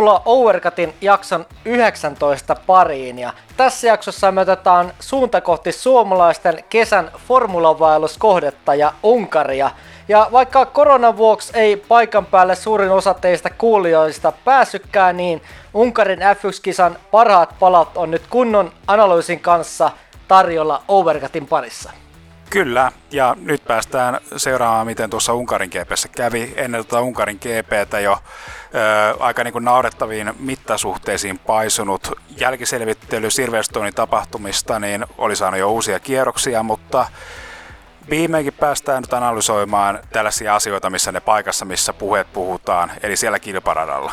Tervetuloa Overcutin jakson 19 pariin ja tässä jaksossa me otetaan suunta kohti suomalaisten kesän formulavaelluskohdetta ja Unkaria. Ja vaikka koronan vuoksi ei paikan päälle suurin osa teistä kuulijoista pääsykään, niin Unkarin F1-kisan parhaat palat on nyt kunnon analyysin kanssa tarjolla Overcutin parissa. Kyllä, ja nyt päästään seuraamaan, miten tuossa Unkarin GPssä kävi. Ennen tuota Unkarin GPtä jo ö, aika niin kuin naurettaviin mittasuhteisiin paisunut jälkiselvittely Silverstonein tapahtumista, niin oli saanut jo uusia kierroksia, mutta viimeinkin päästään nyt analysoimaan tällaisia asioita, missä ne paikassa, missä puheet puhutaan, eli siellä kilparadalla.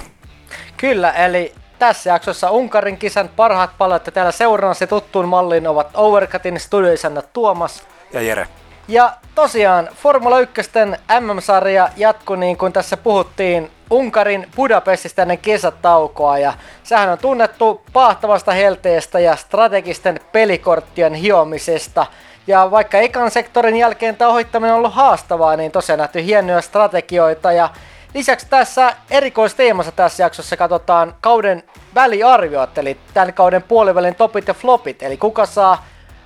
Kyllä, eli tässä jaksossa Unkarin kisan parhaat palat ja täällä seuraavassa tuttuun malliin ovat Overcutin studioisannat Tuomas ja Jere. Ja tosiaan Formula 1 MM-sarja jatkui niin kuin tässä puhuttiin Unkarin Budapestista ennen kesätaukoa ja sehän on tunnettu pahtavasta helteestä ja strategisten pelikorttien hiomisesta. Ja vaikka ekan sektorin jälkeen tämä ohittaminen on ollut haastavaa, niin tosiaan nähty hienoja strategioita ja Lisäksi tässä erikoisteemassa tässä jaksossa katsotaan kauden väliarviot, eli tämän kauden puolivälin topit ja flopit, eli kuka saa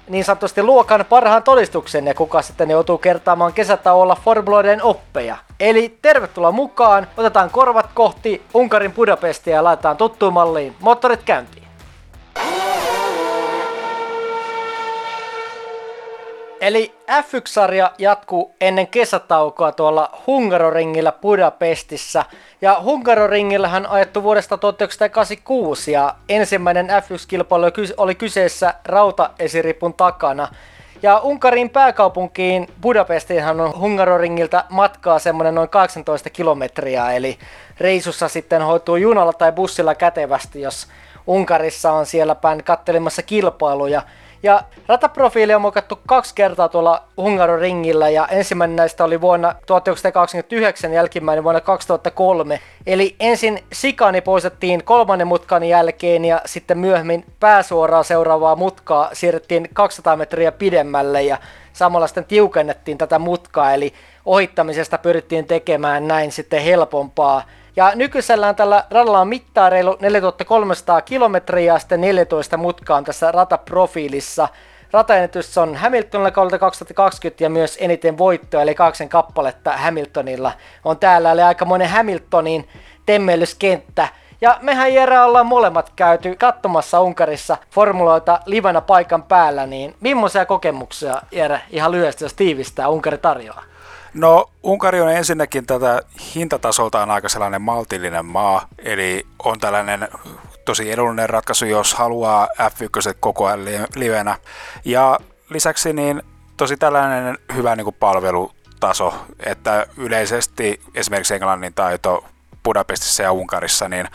niin sanotusti luokan parhaan todistuksen ja kuka sitten joutuu kertaamaan kesätauolla formuloiden oppeja. Eli tervetuloa mukaan, otetaan korvat kohti Unkarin Budapestia ja laitetaan tuttuun malliin moottorit käyntiin. Eli F1-sarja jatkuu ennen kesätaukoa tuolla Hungaroringillä Budapestissa. Ja Hungaroringillähän ajettu vuodesta 1986 ja ensimmäinen F1-kilpailu oli kyseessä rautaesiripun takana. Ja Unkarin pääkaupunkiin Budapestiinhan on Hungaroringiltä matkaa semmoinen noin 18 kilometriä, eli reisussa sitten hoituu junalla tai bussilla kätevästi, jos Unkarissa on siellä päin kattelemassa kilpailuja. Ja rataprofiili on muokattu kaksi kertaa tuolla Hungaroringillä ja ensimmäinen näistä oli vuonna 1929 jälkimmäinen vuonna 2003. Eli ensin sikani poistettiin kolmannen mutkan jälkeen ja sitten myöhemmin pääsuoraan seuraavaa mutkaa siirrettiin 200 metriä pidemmälle ja samalla sitten tiukennettiin tätä mutkaa eli ohittamisesta pyrittiin tekemään näin sitten helpompaa ja nykyisellään tällä radalla on mittaa reilu 4300 kilometriä ja sitten 14 mutkaa tässä rataprofiilissa. Rataennätys on Hamiltonilla kaudelta 2020 ja myös eniten voittoa, eli kahdeksan kappaletta Hamiltonilla on täällä. Eli aika monen Hamiltonin temmellyskenttä. Ja mehän Jere ollaan molemmat käyty katsomassa Unkarissa formuloita livana paikan päällä, niin millaisia kokemuksia Jere ihan lyhyesti, jos tiivistää Unkari tarjoaa? No Unkari on ensinnäkin tätä hintatasoltaan aika sellainen maltillinen maa, eli on tällainen tosi edullinen ratkaisu, jos haluaa F1 koko ajan livenä. Ja lisäksi niin tosi tällainen hyvä niin kuin palvelutaso, että yleisesti esimerkiksi englannin taito Budapestissa ja Unkarissa niin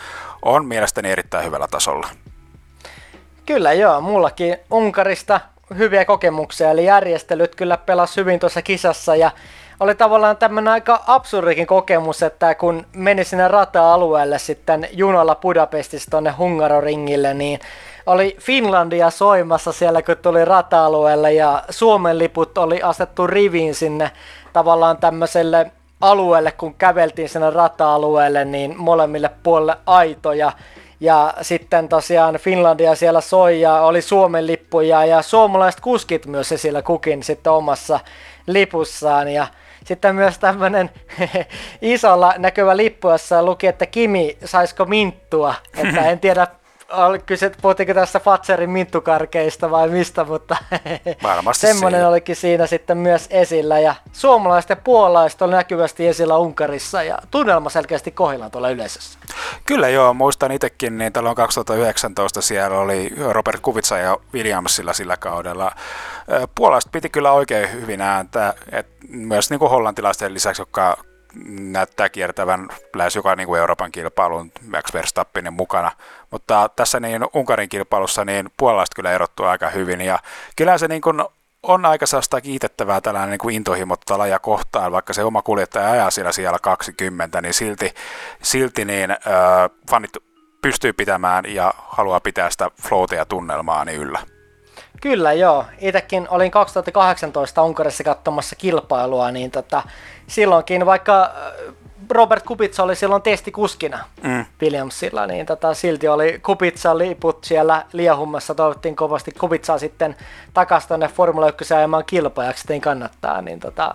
on mielestäni erittäin hyvällä tasolla. Kyllä joo, mullakin Unkarista hyviä kokemuksia, eli järjestelyt kyllä pelas hyvin tuossa kisassa ja oli tavallaan tämmöinen aika absurdikin kokemus, että kun meni sinne rata-alueelle sitten junalla Budapestista tonne Hungaroringille, niin oli Finlandia soimassa siellä, kun tuli rata-alueelle ja Suomen liput oli asettu riviin sinne tavallaan tämmöiselle alueelle, kun käveltiin sinne rata-alueelle, niin molemmille puolelle aitoja. Ja sitten tosiaan Finlandia siellä soi ja oli Suomen lippuja ja suomalaiset kuskit myös esillä kukin sitten omassa lipussaan. Ja sitten myös tämmöinen isolla näkyvä lippu, jossa luki, että Kimi, saisiko minttua. Että en tiedä, kyse, puhuttiinko tässä Fatserin minttukarkeista vai mistä, mutta semmoinen siinä. olikin siinä sitten myös esillä. Ja suomalaiset ja puolalaiset oli näkyvästi esillä Unkarissa ja tunnelma selkeästi kohillaan tuolla yleisössä. Kyllä joo, muistan itsekin, niin tällä 2019 siellä oli Robert Kuvica ja Williamsilla sillä kaudella. Puolalaiset piti kyllä oikein hyvin ääntä, että myös niin kuin hollantilaisten lisäksi, jotka näyttää kiertävän lähes joka niin kuin Euroopan kilpailun Max Verstappinen mukana. Mutta tässä niin Unkarin kilpailussa niin puolalaiset kyllä erottuu aika hyvin ja kyllä se niin kuin on aika sellaista kiitettävää tällainen niin kuin intohimo ja kohtaan, vaikka se oma kuljettaja ajaa siellä siellä 20, niin silti, silti niin, äh, fanit pystyy pitämään ja haluaa pitää sitä floatia tunnelmaa niin yllä. Kyllä joo. Itsekin olin 2018 Unkarissa katsomassa kilpailua, niin tota, silloinkin vaikka Robert Kubica oli silloin testikuskina mm. Williamsilla, niin tota, silti oli Kubica liput siellä liehummassa. Toivottiin kovasti Kubicaa sitten takaisin tuonne Formula 1 ajamaan kilpajaksi, niin kannattaa. Niin tota,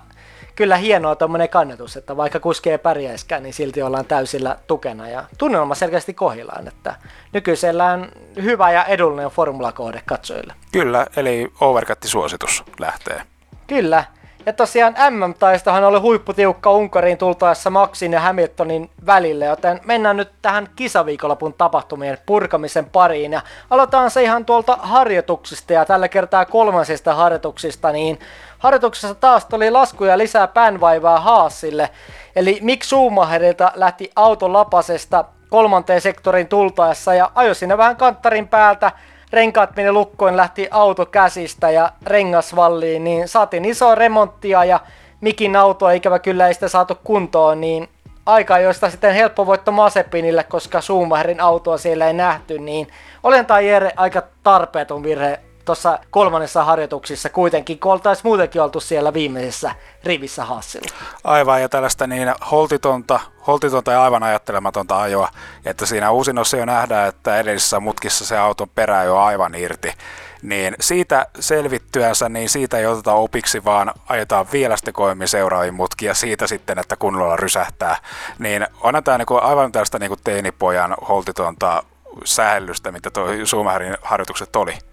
kyllä hienoa tuommoinen kannatus, että vaikka kuski ei pärjäiskään, niin silti ollaan täysillä tukena ja tunnelma selkeästi kohillaan, että nykyisellään hyvä ja edullinen formulakohde katsojille. Kyllä, eli overcut-suositus lähtee. Kyllä, ja tosiaan MM-taistohan oli huipputiukka Unkariin tultaessa Maxin ja Hamiltonin välille, joten mennään nyt tähän kisaviikonlopun tapahtumien purkamisen pariin. Ja aloitetaan se ihan tuolta harjoituksista ja tällä kertaa kolmansista harjoituksista, niin harjoituksessa taas tuli laskuja lisää päänvaivaa Haasille. Eli Mick Schumacherilta lähti auton lapasesta kolmanteen sektorin tultaessa ja ajoi sinne vähän kanttarin päältä renkaat meni lukkoon, lähti auto käsistä ja rengasvalliin, niin saatiin iso remonttia ja Mikin auto ikävä kyllä ei sitä saatu kuntoon, niin aika joista sitten helppo voitto Masepinille, koska Schumacherin autoa siellä ei nähty, niin olen tai Jere aika tarpeeton virhe tuossa kolmannessa harjoituksissa kuitenkin, kun oltaisiin muutenkin oltu siellä viimeisessä rivissä Hassilla. Aivan, ja tällaista niin holtitonta, holtitonta ja aivan ajattelematonta ajoa, että siinä uusinossa jo nähdään, että edellisessä mutkissa se auton perä jo aivan irti. Niin siitä selvittyänsä, niin siitä ei oteta opiksi, vaan ajetaan vielä koimmin seuraaviin mutkia siitä sitten, että kunnolla rysähtää. Niin onhan tämä niinku aivan tällaista niinku teinipojan holtitonta sähellystä, mitä tuo Schumacherin harjoitukset oli.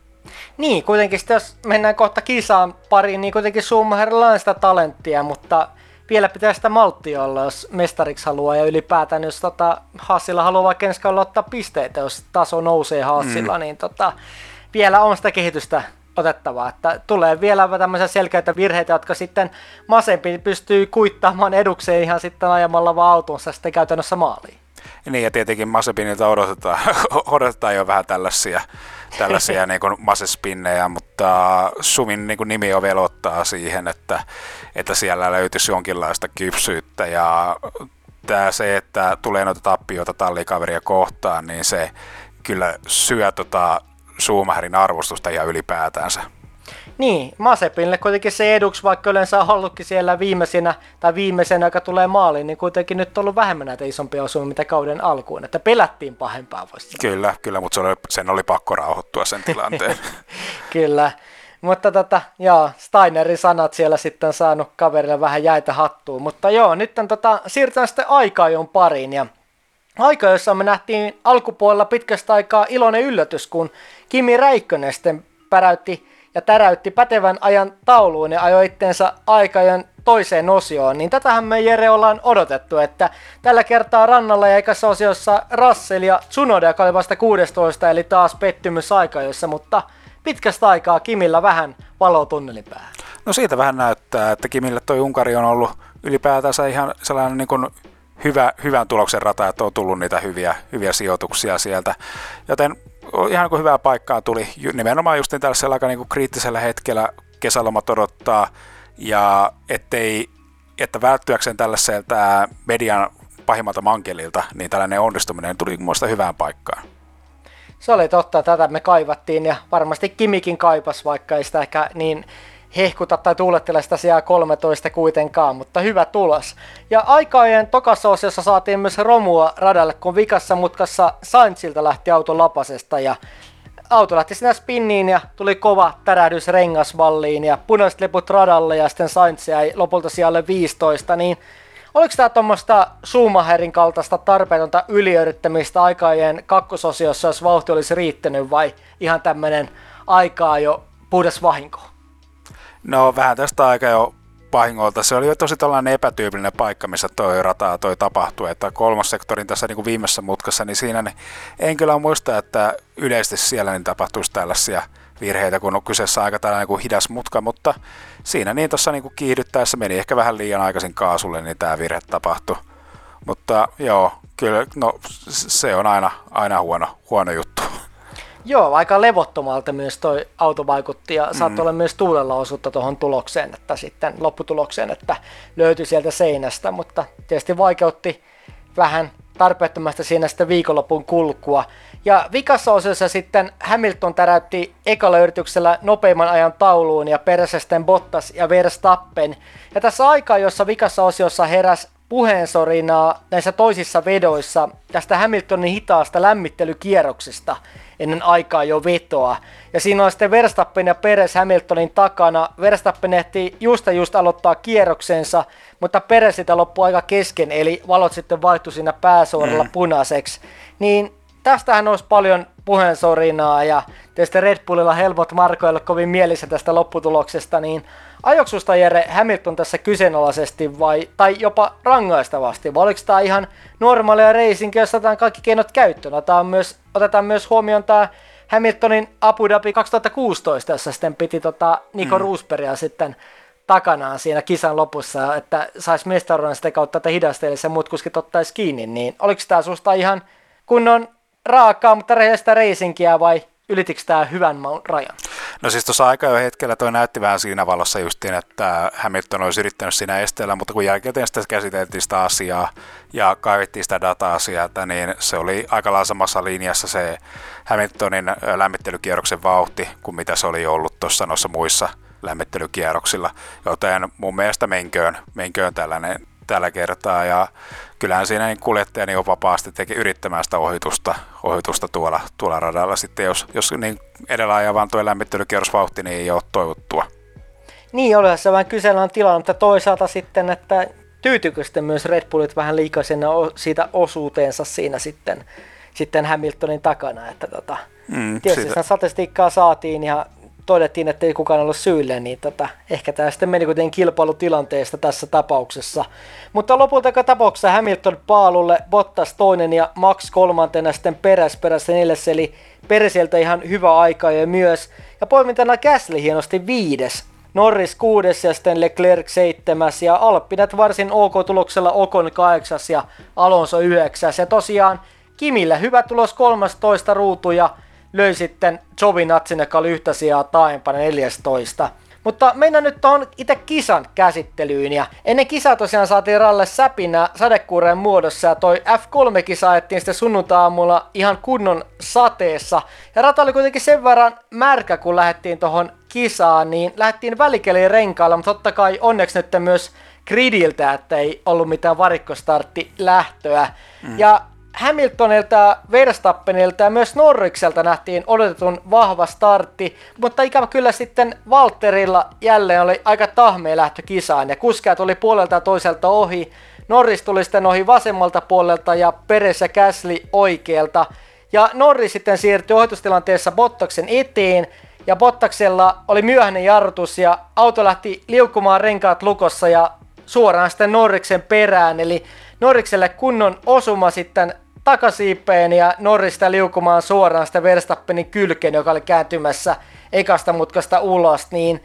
Niin, kuitenkin sitten jos mennään kohta kisaan pariin, niin kuitenkin Schumacherilla on sitä talenttia, mutta vielä pitää sitä malttia olla, jos mestariksi haluaa ja ylipäätään, jos tota, Hassilla haluaa vaikka ensi ottaa pisteitä, jos taso nousee Hassilla, mm. niin tota, vielä on sitä kehitystä otettavaa, että tulee vielä tämmöisiä selkeitä virheitä, jotka sitten Masempi pystyy kuittaamaan edukseen ihan sitten ajamalla vaan autonsa sitten käytännössä maaliin. Niin ja tietenkin Masepinilta odotetaan, odotetaan jo vähän tällaisia, tällaisia niin kuin masespinnejä, mutta Sumin niin kuin nimi jo velottaa siihen, että, että siellä löytyisi jonkinlaista kypsyyttä ja tämä se, että tulee noita tappioita tallikaveria kohtaan, niin se kyllä syö tota Schumacherin arvostusta ja ylipäätänsä. Niin, Masepinille kuitenkin se eduksi, vaikka yleensä on ollutkin siellä viimeisenä tai viimeisenä, joka tulee maaliin, niin kuitenkin nyt on ollut vähemmän näitä isompia osumia mitä kauden alkuun, että pelättiin pahempaa voisi Kyllä, kyllä, mutta se oli, sen oli pakko rauhoittua sen tilanteen. kyllä, mutta tota, joo, Steinerin sanat siellä sitten saanut kaverille vähän jäitä hattuun, mutta joo, nyt on tota, siirrytään sitten aika-ajon pariin ja aika, jossa me nähtiin alkupuolella pitkästä aikaa iloinen yllätys, kun Kimi Räikkönen sitten päräytti ja täräytti pätevän ajan tauluun ja ajoi itteensä aikajan toiseen osioon, niin tätähän me Jere ollaan odotettu, että tällä kertaa rannalla ja ekassa osiossa Russell ja Tsunoda, joka oli vasta 16, eli taas pettymys aikajoissa, mutta pitkästä aikaa Kimillä vähän valo tunnelin päähän. No siitä vähän näyttää, että Kimille toi Unkari on ollut ylipäätänsä ihan sellainen niin kuin hyvä, hyvän tuloksen rata, että on tullut niitä hyviä, hyviä sijoituksia sieltä. Joten ihan kuin hyvää paikkaa tuli nimenomaan just niin tällaisella aika niin kuin kriittisellä hetkellä kesälomat odottaa ja ettei, että välttyäkseen tällaiselta median pahimmalta mankelilta, niin tällainen onnistuminen tuli muista hyvään paikkaan. Se oli totta, tätä me kaivattiin ja varmasti Kimikin kaipas, vaikka ei sitä ehkä niin hehkuta tai tuulettele sitä sijaa 13 kuitenkaan, mutta hyvä tulos. Ja aikaajien tokassa osiossa saatiin myös romua radalle, kun vikassa mutkassa Sainzilta lähti auto lapasesta ja auto lähti sinä spinniin ja tuli kova tärähdys rengasvalliin ja punaiset liput radalle ja sitten Sainz jäi lopulta sijalle 15, niin oliko tämä tuommoista Schumacherin kaltaista tarpeetonta yliöryttämistä aikaajien kakkososiossa, jos vauhti olisi riittänyt vai ihan tämmöinen aikaa jo puhdas vahinko? No vähän tästä aika jo pahingolta. Se oli jo tosi tällainen epätyypillinen paikka, missä toi rata toi tapahtui. Että kolmas sektorin tässä niin kuin viimeisessä mutkassa, niin siinä niin en kyllä muista, että yleisesti siellä niin tapahtuisi tällaisia virheitä, kun on kyseessä aika tällainen kuin hidas mutka, mutta siinä niin tuossa niin kiihdyttäessä meni ehkä vähän liian aikaisin kaasulle, niin tämä virhe tapahtui. Mutta joo, kyllä no, se on aina, aina huono, huono juttu. Joo, aika levottomalta myös toi auto vaikutti ja mm. saattoi olla myös tuulella osuutta tuohon tulokseen, että sitten lopputulokseen, että löytyi sieltä seinästä, mutta tietysti vaikeutti vähän tarpeettomasti siinä sitten viikonlopun kulkua. Ja vikassa osiossa sitten Hamilton täräytti ekalla yrityksellä nopeimman ajan tauluun ja perässä sitten Bottas ja Verstappen. Ja tässä aikaa, jossa vikassa osiossa heräs puheensorinaa näissä toisissa vedoissa tästä Hamiltonin hitaasta lämmittelykierroksesta ennen aikaa jo vetoa. Ja siinä on sitten Verstappen ja Peres Hamiltonin takana. Verstappen ehti just ja just aloittaa kierroksensa, mutta Peres sitä loppui aika kesken, eli valot sitten vaihtui siinä pääsuoralla mm. punaiseksi. Niin tästähän olisi paljon puheensorinaa ja tietysti Red Bullilla helpot markoilla kovin mielissä tästä lopputuloksesta, niin ajoksusta Jere Hamilton tässä kyseenalaisesti vai, tai jopa rangaistavasti, vai oliko tämä ihan normaalia racing, jos otetaan kaikki keinot käyttöön? Otetaan myös, otetaan myös huomioon tämä Hamiltonin Abu Dhabi 2016, jossa sitten piti tota Nico mm. Roosbergia sitten takanaan siinä kisan lopussa, että saisi mestaruuden sitä kautta, että hidasteellisi ja muut kuskit ottaisi kiinni, niin oliko tämä susta ihan kunnon raakaa, mutta rehellistä reisinkiä vai ylitikö tämä hyvän maun rajan? No siis tuossa aika hetkellä toi näytti vähän siinä valossa justiin, että Hamilton olisi yrittänyt siinä esteellä, mutta kun jälkeen sitä käsiteltiin sitä asiaa ja kaivettiin sitä data sieltä, niin se oli aika lailla samassa linjassa se Hamiltonin lämmittelykierroksen vauhti kuin mitä se oli ollut tuossa noissa muissa lämmittelykierroksilla, joten mun mielestä menköön, menköön tällainen tällä kertaa. Ja kyllähän siinä niin kuljettaja niin vapaasti teki yrittämään sitä ohitusta, ohitusta tuolla, tuolla radalla sitten, jos, jos niin edellä ajavan tuo lämmittelykierrosvauhti niin ei ole toivottua. Niin, olihan se vähän kysellään tilanne, mutta toisaalta sitten, että tyytyykö sitten myös Red Bullit vähän liikaa siitä osuuteensa siinä sitten, sitten Hamiltonin takana, että tota, mm, tietysti sitä statistiikkaa saatiin ja todettiin, että ei kukaan ollut syyllinen, niin tota, ehkä tämä sitten meni kuitenkin kilpailutilanteesta tässä tapauksessa. Mutta lopulta tapauksessa Hamilton paalulle, Bottas toinen ja Max kolmantena sitten peräs perässä neljäs, eli Persiltä ihan hyvä aika ja myös. Ja poimintana Gasly hienosti viides. Norris kuudes ja sitten Leclerc seitsemäs ja Alppinet varsin ok tuloksella Okon kahdeksas ja Alonso yhdeksäs. Ja tosiaan Kimille hyvä tulos 13 ruutu ja löi sitten Natsin, joka oli yhtä sijaa taaempana 14. Mutta mennään nyt tuohon itse kisan käsittelyyn ja ennen kisaa tosiaan saatiin ralle säpinä sadekuureen muodossa ja toi F3-kisa ajettiin sitten sunnunta-aamulla ihan kunnon sateessa. Ja rata oli kuitenkin sen verran märkä, kun lähdettiin tuohon kisaan, niin lähdettiin välikeliin renkailla, mutta totta kai onneksi nyt myös gridiltä, että ei ollut mitään varikkostartti lähtöä. Mm. Ja Hamiltonilta, Verstappenilta ja myös Norrikselta nähtiin odotetun vahva startti, mutta ikävä kyllä sitten Walterilla jälleen oli aika tahmea lähtö kisaan ja kuskeja tuli puolelta ja toiselta ohi. Norris tuli sitten ohi vasemmalta puolelta ja Peres ja Käsli oikealta. Ja Norris sitten siirtyi ohitustilanteessa Bottaksen eteen ja Bottaksella oli myöhäinen jarrutus ja auto lähti liukumaan renkaat lukossa ja suoraan sitten Norriksen perään. Eli Norrikselle kunnon osuma sitten takasiipeen ja Norrista liukumaan suoraan sitä Verstappenin kylkeen, joka oli kääntymässä ekasta mutkasta ulos, niin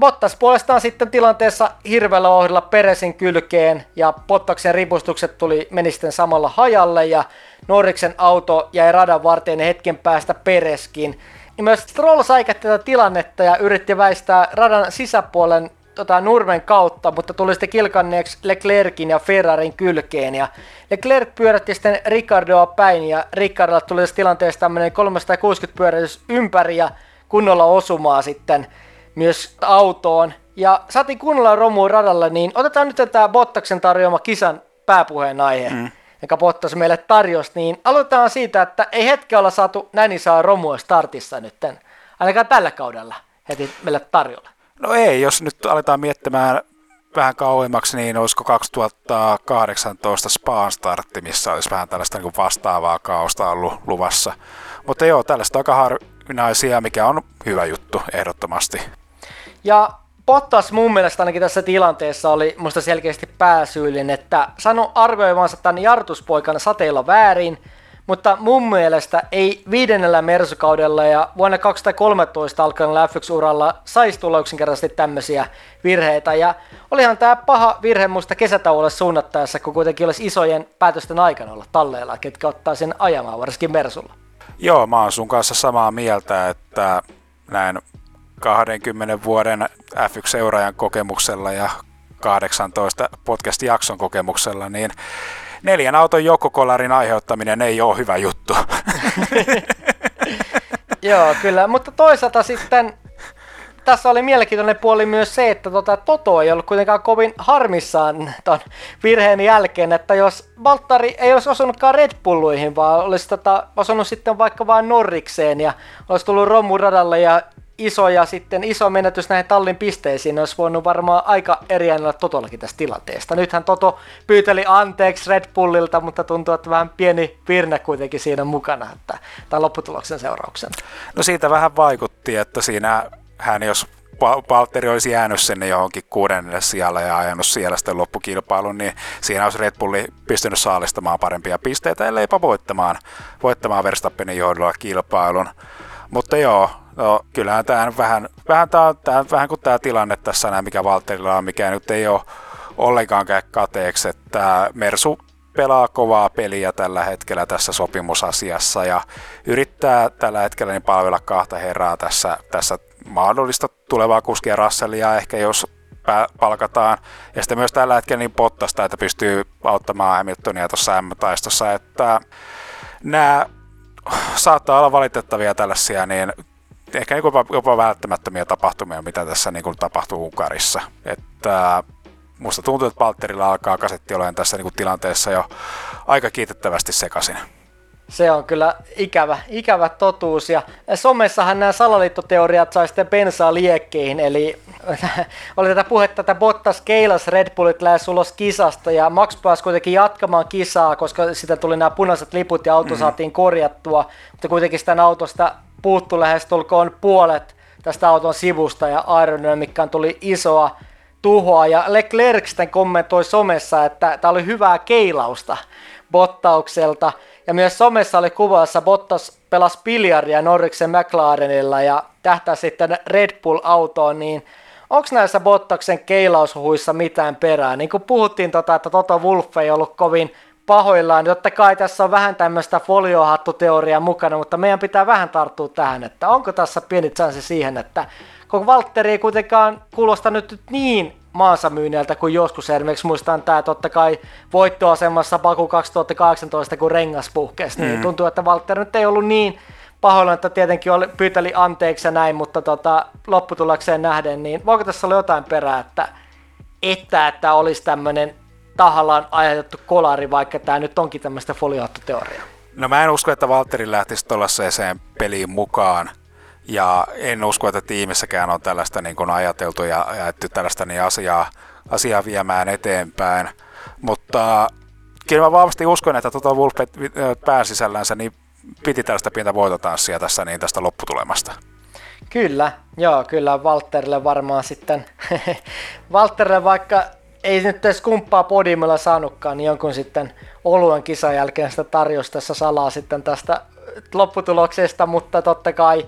Bottas puolestaan sitten tilanteessa hirveällä ohjella Peresin kylkeen ja Bottaksen ripustukset tuli, meni sitten samalla hajalle ja Norriksen auto jäi radan varteen hetken päästä Pereskin. Ja myös Stroll säikätti tätä tilannetta ja yritti väistää radan sisäpuolen tota, Nurmen kautta, mutta tuli sitten kilkanneeksi Leclerkin ja Ferrarin kylkeen. Ja Leclerc pyörätti sitten Ricardoa päin ja Ricardolla tuli tässä tilanteessa tämmöinen 360 pyörätys ympäri ja kunnolla osumaa sitten myös autoon. Ja saatiin kunnolla romu radalla, niin otetaan nyt tämä Bottaksen tarjoama kisan pääpuheen aihe, mm. joka Bottas meille tarjosi, niin aloitetaan siitä, että ei hetki olla saatu näin saa romua startissa nyt, ainakaan tällä kaudella heti meille tarjolla. No ei, jos nyt aletaan miettimään vähän kauemmaksi, niin olisiko 2018 Spaan startti, missä olisi vähän tällaista niin vastaavaa kaosta ollut luvassa. Mutta joo, tällaista aika harvinaisia, mikä on hyvä juttu ehdottomasti. Ja Bottas mun mielestä ainakin tässä tilanteessa oli musta selkeästi pääsyyllinen, että sano arvioivansa tämän jartuspoikana sateella väärin – mutta mun mielestä ei viidennellä mersukaudella ja vuonna 2013 alkanut F1-uralla saisi tulla yksinkertaisesti tämmöisiä virheitä. Ja olihan tämä paha virhe musta kesätauolle suunnattaessa, kun kuitenkin olisi isojen päätösten aikana olla talleilla, ketkä ottaa sen ajamaan, varsinkin Mersulla. Joo, mä oon sun kanssa samaa mieltä, että näin 20 vuoden F1-seuraajan kokemuksella ja 18 podcast-jakson kokemuksella, niin neljän auton jokokolarin aiheuttaminen ei ole hyvä juttu. Joo, kyllä, mutta toisaalta sitten tässä oli mielenkiintoinen puoli myös se, että tota, Toto ei ollut kuitenkaan kovin harmissaan ton virheen jälkeen, että jos Valttari ei olisi osunutkaan Red Bulluihin, vaan olisi tota, osunut sitten vaikka vain Norrikseen ja olisi tullut romuradalle ja iso ja sitten iso menetys näihin tallin pisteisiin, olisi voinut varmaan aika eri äänellä Totollakin tästä tilanteesta. Nythän Toto pyyteli anteeksi Red Bullilta, mutta tuntuu, että vähän pieni virne kuitenkin siinä mukana, että tämän lopputuloksen seurauksena. No siitä vähän vaikutti, että siinä hän jos Valtteri olisi jäänyt sinne johonkin kuudennelle sijalle ja ajanut siellä sitten loppukilpailun, niin siinä olisi Red Bulli pystynyt saalistamaan parempia pisteitä, elleipä voittamaan, voittamaan Verstappenin johdolla kilpailun. Mutta joo, no, kyllähän tämä vähän, vähän, tää, tää, vähän kuin tämä tilanne tässä näin, mikä Valtterilla on, mikä nyt ei ole ollenkaan kateeksi, että Mersu pelaa kovaa peliä tällä hetkellä tässä sopimusasiassa ja yrittää tällä hetkellä niin palvella kahta herraa tässä, tässä mahdollista tulevaa kuskia Russellia ehkä jos palkataan. Ja sitten myös tällä hetkellä niin pottasta, että pystyy auttamaan Hamiltonia tuossa M-taistossa, että nämä saattaa olla valitettavia tällaisia, niin ehkä niin jopa, jopa välttämättömiä tapahtumia, mitä tässä niin kuin tapahtuu Unkarissa. Että musta tuntuu, että Palterilla alkaa kasetti olemaan tässä niin kuin tilanteessa jo aika kiitettävästi sekaisin. Se on kyllä ikävä, ikävä totuus. Ja somessahan nämä salaliittoteoriat sai sitten bensaa liekkeihin, eli oli tätä puhetta, että Bottas keilas Red Bullit lähes ulos kisasta, ja Max pääsi kuitenkin jatkamaan kisaa, koska sitä tuli nämä punaiset liput ja auto mm-hmm. saatiin korjattua, mutta kuitenkin sitä autosta puuttu lähes tulkoon puolet tästä auton sivusta, ja aerodynamiikkaan tuli isoa tuhoa, ja Leclerc sitten kommentoi somessa, että tämä oli hyvää keilausta Bottaukselta, ja myös somessa oli kuvassa Bottas pelas biljardia Norriksen McLarenilla ja tähtää sitten Red Bull-autoon, niin onko näissä Bottaksen keilaushuissa mitään perää? Niin kuin puhuttiin, tota, että Toto Wolff ei ollut kovin pahoillaan. Totta kai tässä on vähän tämmöistä foliohattuteoriaa mukana, mutta meidän pitää vähän tarttua tähän, että onko tässä pieni chanssi siihen, että koko Valtteri ei kuitenkaan kuulosta nyt niin maansa myynniltä kuin joskus. Esimerkiksi muistan tämä totta kai voittoasemassa Baku 2018, kun rengas puhkesi, niin mm. tuntuu, että Valtteri nyt ei ollut niin pahoilla, että tietenkin oli, pyyteli anteeksi ja näin, mutta tota, lopputulokseen nähden, niin voiko tässä olla jotain perää, että, että, että olisi tämmöinen tahallaan ajatettu kolari, vaikka tämä nyt onkin tämmöistä foliohattuteoriaa? No mä en usko, että Valtteri lähtisi tuollaiseen peliin mukaan. Ja en usko, että tiimissäkään on tällaista niin kuin ajateltu ja ajettu tällaista niin asiaa, asiaa viemään eteenpäin. Mutta kyllä mä vahvasti uskon, että tuota Wolf pääsisällänsä niin piti tällaista pientä voitotanssia tässä niin tästä lopputulemasta. Kyllä, joo, kyllä Walterille varmaan sitten, Walterille vaikka ei nyt edes kumppaa podiumilla saanutkaan, niin jonkun sitten oluen kisan jälkeen sitä tarjosi tässä salaa sitten tästä lopputuloksesta, mutta totta kai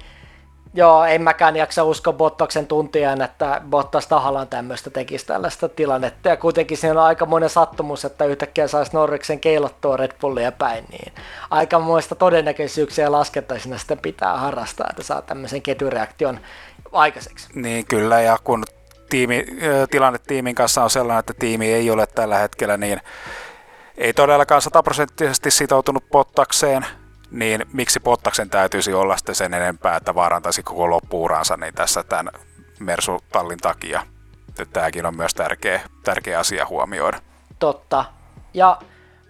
Joo, en mäkään jaksa uskoa Bottoksen tuntijan, että Bottas tahallaan tämmöistä tekisi tällaista tilannetta. Ja kuitenkin siinä on aika monen sattumus, että yhtäkkiä saisi Norriksen keilottua Red Bullia päin. Niin aika muista todennäköisyyksiä laskettaisina sitten pitää harrastaa, että saa tämmöisen ketjureaktion aikaiseksi. Niin kyllä, ja kun tiimi, tilanne tiimin kanssa on sellainen, että tiimi ei ole tällä hetkellä niin ei todellakaan sataprosenttisesti sitoutunut Bottakseen, niin miksi Pottaksen täytyisi olla sitten sen enempää, että vaarantaisi koko loppuuransa niin tässä tämän Mersu-tallin takia. Tämäkin on myös tärkeä, tärkeä asia huomioida. Totta. Ja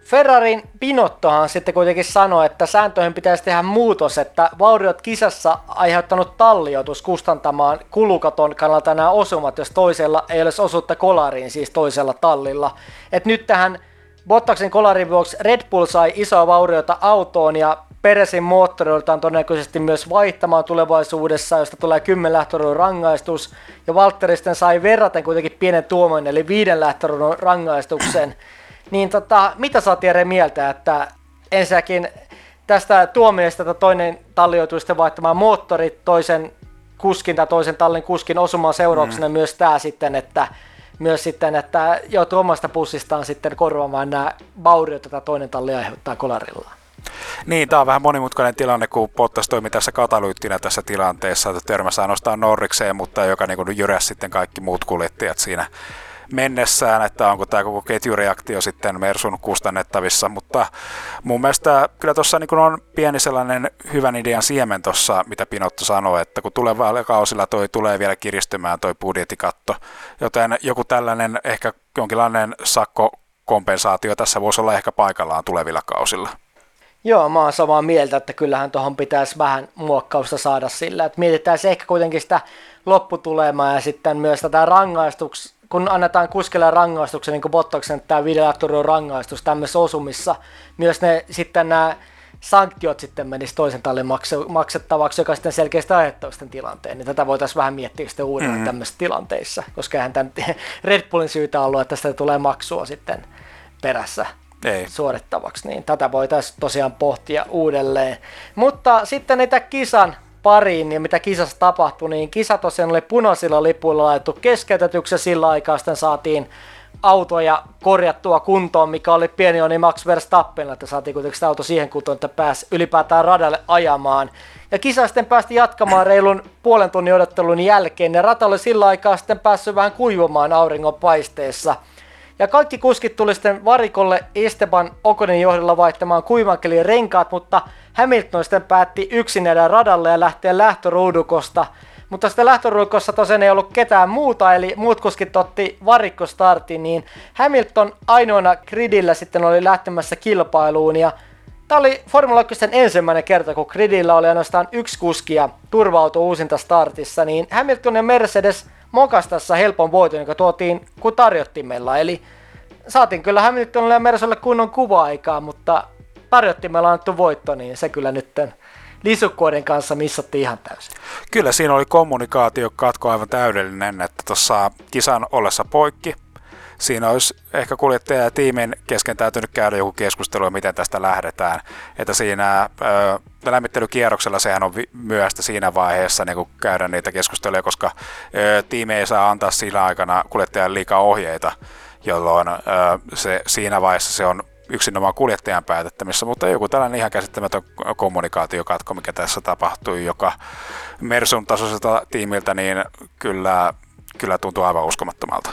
Ferrarin Pinottohan sitten kuitenkin sanoi, että sääntöihin pitäisi tehdä muutos, että vauriot kisassa aiheuttanut talli joutuisi kustantamaan kulukaton kannalta nämä osumat, jos toisella ei olisi osuutta kolariin, siis toisella tallilla. Et nyt tähän Bottaksen kolarin vuoksi Red Bull sai isoa vauriota autoon ja Peresin moottoriltaan todennäköisesti myös vaihtamaan tulevaisuudessa, josta tulee 10 lähtöruudun rangaistus. Ja Valtteri sitten sai verraten kuitenkin pienen tuomon, eli viiden lähtöruudun rangaistuksen. Niin tota, mitä sä oot mieltä, että ensinnäkin tästä tuomioista, että toinen talli joutui sitten vaihtamaan moottorit toisen kuskin tai toisen tallin kuskin osumaan seurauksena mm. myös tämä sitten, että myös sitten, että joutuu omasta pussistaan sitten korvaamaan nämä vauriot, joita toinen talli aiheuttaa kolarillaan. Niin, tämä on vähän monimutkainen tilanne, kun Bottas toimi tässä katalyyttinä tässä tilanteessa, että törmässä ainoastaan Norrikseen, mutta joka niin jyräsi sitten kaikki muut kuljettajat siinä mennessään, että onko tämä koko ketjureaktio sitten Mersun kustannettavissa, mutta mun mielestä kyllä tuossa niin on pieni sellainen hyvän idean siemen tuossa, mitä Pinotto sanoi, että kun tulevalla kausilla toi tulee vielä kiristymään toi budjettikatto, joten joku tällainen ehkä jonkinlainen sakko kompensaatio tässä voisi olla ehkä paikallaan tulevilla kausilla. Joo, mä oon samaa mieltä, että kyllähän tuohon pitäisi vähän muokkausta saada sillä, että mietitään ehkä kuitenkin sitä lopputulemaa ja sitten myös tätä rangaistuks, kun annetaan kuskelle rangaistuksen, niin kuin Bottoksen tämä videoaktorin rangaistus tämmöisessä osumissa, myös ne sitten nämä sanktiot sitten menisi toisen tallin maksettavaksi, joka sitten selkeästi aiheuttaisi sitten tilanteen. Niin tätä voitaisiin vähän miettiä sitten uudelleen mm-hmm. tämmöisissä tilanteissa, koska eihän tämän Red Bullin syytä ollut, että tästä tulee maksua sitten perässä ei. suorittavaksi, niin tätä voitaisiin tosiaan pohtia uudelleen. Mutta sitten niitä kisan pariin ja mitä kisassa tapahtui, niin kisa tosiaan oli punaisilla lipuilla laitettu keskeytetyksi ja sillä aikaa sitten saatiin autoja korjattua kuntoon, mikä oli pieni onni Max Verstappenilla, että saatiin kuitenkin auto siihen kuntoon, että pääsi ylipäätään radalle ajamaan. Ja kisa sitten päästi jatkamaan reilun puolen tunnin odottelun jälkeen, ja rata oli sillä aikaa sitten päässyt vähän kuivumaan auringon paisteessa – ja kaikki kuskit tuli sitten varikolle Esteban Okonin johdolla vaihtamaan kuivankeliin renkaat, mutta Hamilton sitten päätti yksin jäädä radalle ja lähteä lähtöruudukosta. Mutta sitten lähtöruudukossa tosiaan ei ollut ketään muuta, eli muut kuskit otti varikkostartin, niin Hamilton ainoana gridillä sitten oli lähtemässä kilpailuun ja Tämä oli Formula 1 ensimmäinen kerta, kun gridillä oli ainoastaan yksi kuski ja turva uusinta startissa, niin Hamilton ja Mercedes – mokastassa helpon voiton, joka tuotiin kun tarjottimella. Eli saatiin kyllä Hamiltonille ja Mersolle kunnon kuva-aikaa, mutta tarjottimella annettu voitto, niin se kyllä nyt lisukkoiden kanssa missattiin ihan täysin. Kyllä siinä oli kommunikaatiokatko aivan täydellinen, että tuossa kisan ollessa poikki, siinä olisi ehkä kuljettaja ja tiimin kesken täytynyt käydä joku keskustelu, miten tästä lähdetään. Että siinä ö, lämmittelykierroksella sehän on myöhäistä siinä vaiheessa niin käydä niitä keskusteluja, koska ö, tiimi ei saa antaa siinä aikana kuljettajan liikaa ohjeita, jolloin ö, se, siinä vaiheessa se on yksinomaan kuljettajan päätettämissä, mutta joku tällainen ihan käsittämätön kommunikaatiokatko, mikä tässä tapahtui, joka Mersun tasoiselta tiimiltä, niin kyllä, kyllä tuntuu aivan uskomattomalta.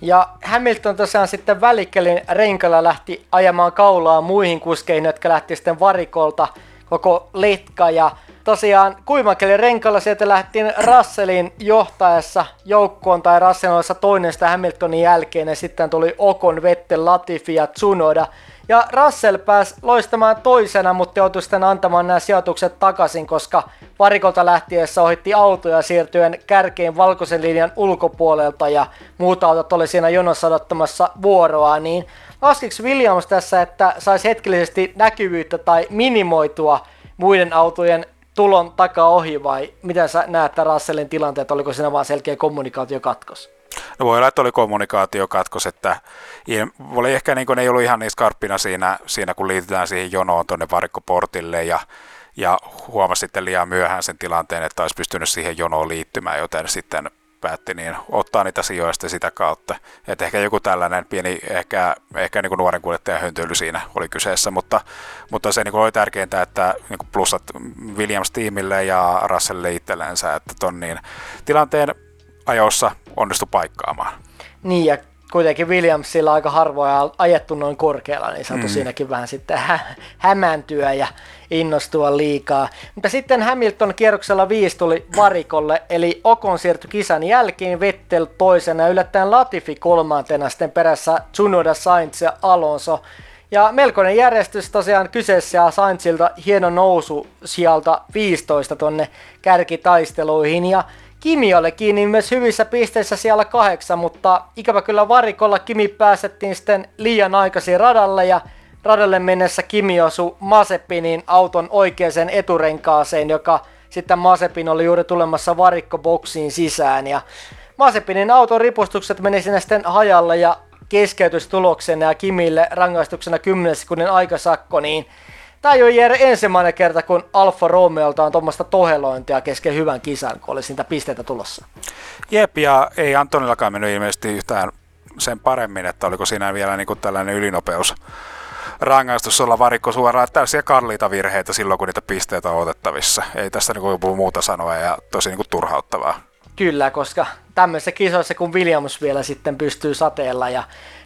Ja Hamilton tosiaan sitten välikkelin renkalla lähti ajamaan kaulaa muihin kuskeihin, jotka lähti sitten varikolta koko letka. Ja tosiaan kuimakelin renkalla sieltä lähtiin Russellin johtaessa joukkoon tai Russellin toinen sitä Hamiltonin jälkeen ja sitten tuli Okon, Vettel, Latifi ja Tsunoda. Ja Russell pääsi loistamaan toisena, mutta joutui sitten antamaan nämä sijoitukset takaisin, koska varikolta lähtiessä ohitti autoja siirtyen kärkeen valkoisen linjan ulkopuolelta ja muut autot oli siinä jonossa odottamassa vuoroa, niin laskiksi Williams tässä, että saisi hetkellisesti näkyvyyttä tai minimoitua muiden autojen tulon takaa ohi vai miten sä näet Russellin tilanteet, oliko siinä vaan selkeä kommunikaatiokatkos? No voi olla, että oli kommunikaatiokatkos, että oli ehkä niin kuin, ei ollut ihan niin skarppina siinä, siinä kun liitytään siihen jonoon tuonne varikkoportille ja, ja huomasi sitten liian myöhään sen tilanteen, että olisi pystynyt siihen jonoon liittymään, joten sitten päätti niin ottaa niitä sijoista sitä kautta. Että ehkä joku tällainen pieni, ehkä, ehkä niin kuin nuoren kuljettajan höntöily siinä oli kyseessä, mutta, mutta se niin kuin oli tärkeintä, että niin kuin plussat Williams-tiimille ja Russellille itsellensä, että ton niin tilanteen ajoissa onnistu paikkaamaan. Niin, ja kuitenkin Williamsilla aika harvoin ajettu noin korkealla, niin saatu mm. siinäkin vähän sitten hä- hämääntyä ja innostua liikaa. Mutta sitten Hamilton kierroksella 5 tuli varikolle, eli Okon siirtyi kisan jälkeen, Vettel toisena ja yllättäen Latifi kolmantena, sitten perässä Tsunoda, Sainz ja Alonso. Ja melkoinen järjestys tosiaan kyseessä ja Sainzilta hieno nousu sieltä 15 tonne kärkitaisteluihin ja Kimi oli kiinni myös hyvissä pisteissä siellä kahdeksan, mutta ikävä kyllä varikolla Kimi pääsettiin sitten liian aikaisin radalle ja radalle mennessä Kimi osui Masepinin auton oikeaan eturenkaaseen, joka sitten Masepin oli juuri tulemassa varikkoboksiin sisään. Ja Masepinin auton ripustukset meni sinne sitten hajalle ja keskeytystuloksena ja Kimille rangaistuksena 10 sekunnin aikasakko, niin Tämä ei ole Jere ensimmäinen kerta, kun Alfa Romeolta on tuommoista tohelointia kesken hyvän kisan, kun oli siitä pisteitä tulossa. Jep, ja ei Antonillakaan mennyt ilmeisesti yhtään sen paremmin, että oliko siinä vielä niin kuin tällainen ylinopeus rangaistus olla varikko suoraan täysiä kalliita virheitä silloin, kun niitä pisteitä on otettavissa. Ei tässä niin kuin muuta sanoa ja tosi niin kuin turhauttavaa. Kyllä, koska tämmöisissä kisoissa, kun Williams vielä sitten pystyy sateella ja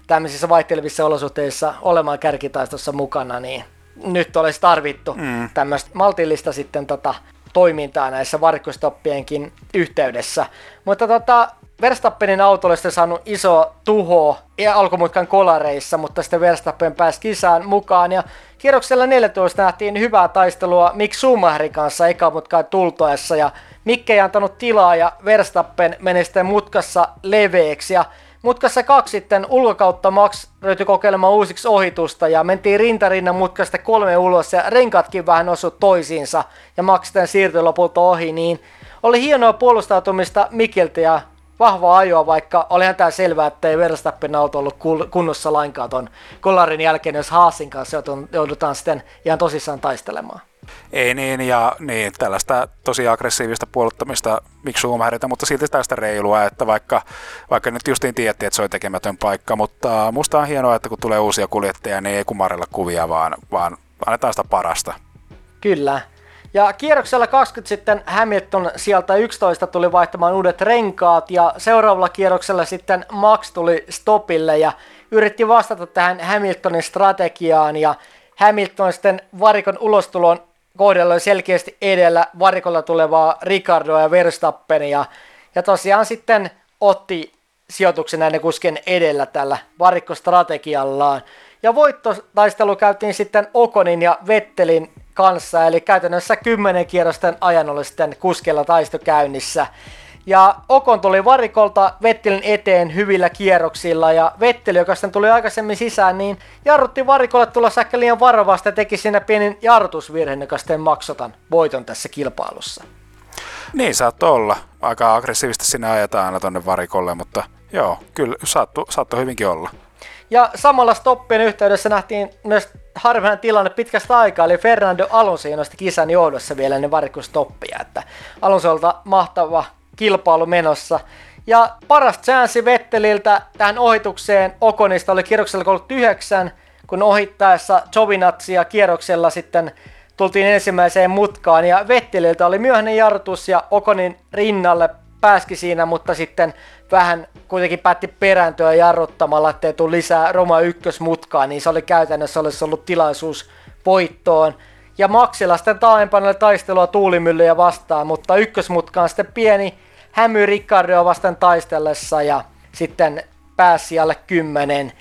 tämmöisissä vaihtelevissa olosuhteissa olemaan kärkitaistossa mukana, niin nyt olisi tarvittu mm. tämmöistä maltillista sitten tota, toimintaa näissä varkkostoppienkin yhteydessä. Mutta tota, Verstappenin auto oli sitten saanut iso tuho ja alkumutkan kolareissa, mutta sitten Verstappen pääsi kisaan mukaan ja kierroksella 14 nähtiin hyvää taistelua Mick Schumacherin kanssa ekamutkaan tultoessa ja Mick ei antanut tilaa ja Verstappen meni sitten mutkassa leveäksi ja Mutkassa kaksi sitten ulkokautta Max ryhtyi kokeilemaan uusiksi ohitusta ja mentiin rintarinnan mutkasta kolme ulos ja renkatkin vähän osu toisiinsa ja Max sitten siirtyi lopulta ohi, niin oli hienoa puolustautumista Mikiltä ja vahvaa ajoa, vaikka olihan tämä selvää, että ei Verstappen auto ollut kunnossa lainkaan ton kolarin jälkeen, jos Haasin kanssa joudutaan sitten ihan tosissaan taistelemaan. Ei niin, ja niin, tällaista tosi aggressiivista puoluttamista miksi Schumacherilta, mutta silti tästä reilua, että vaikka, vaikka nyt justiin tiedettiin, että se on tekemätön paikka, mutta musta on hienoa, että kun tulee uusia kuljettajia, niin ei kumarella kuvia, vaan, vaan annetaan sitä parasta. Kyllä. Ja kierroksella 20 sitten Hamilton sieltä 11 tuli vaihtamaan uudet renkaat ja seuraavalla kierroksella sitten Max tuli stopille ja yritti vastata tähän Hamiltonin strategiaan ja Hamilton sitten varikon ulostulon kohdalla selkeästi edellä varikolla tulevaa Ricardoa ja Verstappenia. Ja tosiaan sitten otti sijoituksen näiden kusken edellä tällä varikkostrategiallaan. Ja voittotaistelu käytiin sitten Okonin ja Vettelin kanssa, eli käytännössä kymmenen kierrosten ajan oli sitten kuskella taisto käynnissä. Ja Okon tuli varikolta Vettelin eteen hyvillä kierroksilla ja Vetteli, joka sitten tuli aikaisemmin sisään, niin jarrutti varikolle tulla säkkä liian varovasti ja teki siinä pienin jarrutusvirheen, joka sitten maksotan voiton tässä kilpailussa. Niin saattoi olla. Aika aggressiivisesti sinä ajetaan aina tonne varikolle, mutta joo, kyllä saattoi, saattoi hyvinkin olla. Ja samalla stoppien yhteydessä nähtiin myös harvinainen tilanne pitkästä aikaa, eli Fernando Alonso nosti kisan johdossa vielä ne varikkostoppia, että Alonsolta mahtava kilpailu menossa. Ja paras chanssi Vetteliltä tähän ohitukseen Okonista oli kierroksella 39, kun ohittaessa Jovinatsia kierroksella sitten tultiin ensimmäiseen mutkaan ja Vetteliltä oli myöhäinen jarrutus ja Okonin rinnalle pääski siinä, mutta sitten vähän kuitenkin päätti perääntyä jarruttamalla, ettei tule lisää Roma ykkösmutkaa, niin se oli käytännössä olisi ollut tilaisuus voittoon. Ja Maxilla sitten taaempana taistelua tuulimyllyjä vastaan, mutta ykkösmutka on sitten pieni hämy Ricardoa vastaan taistellessa ja sitten pääsi alle 10.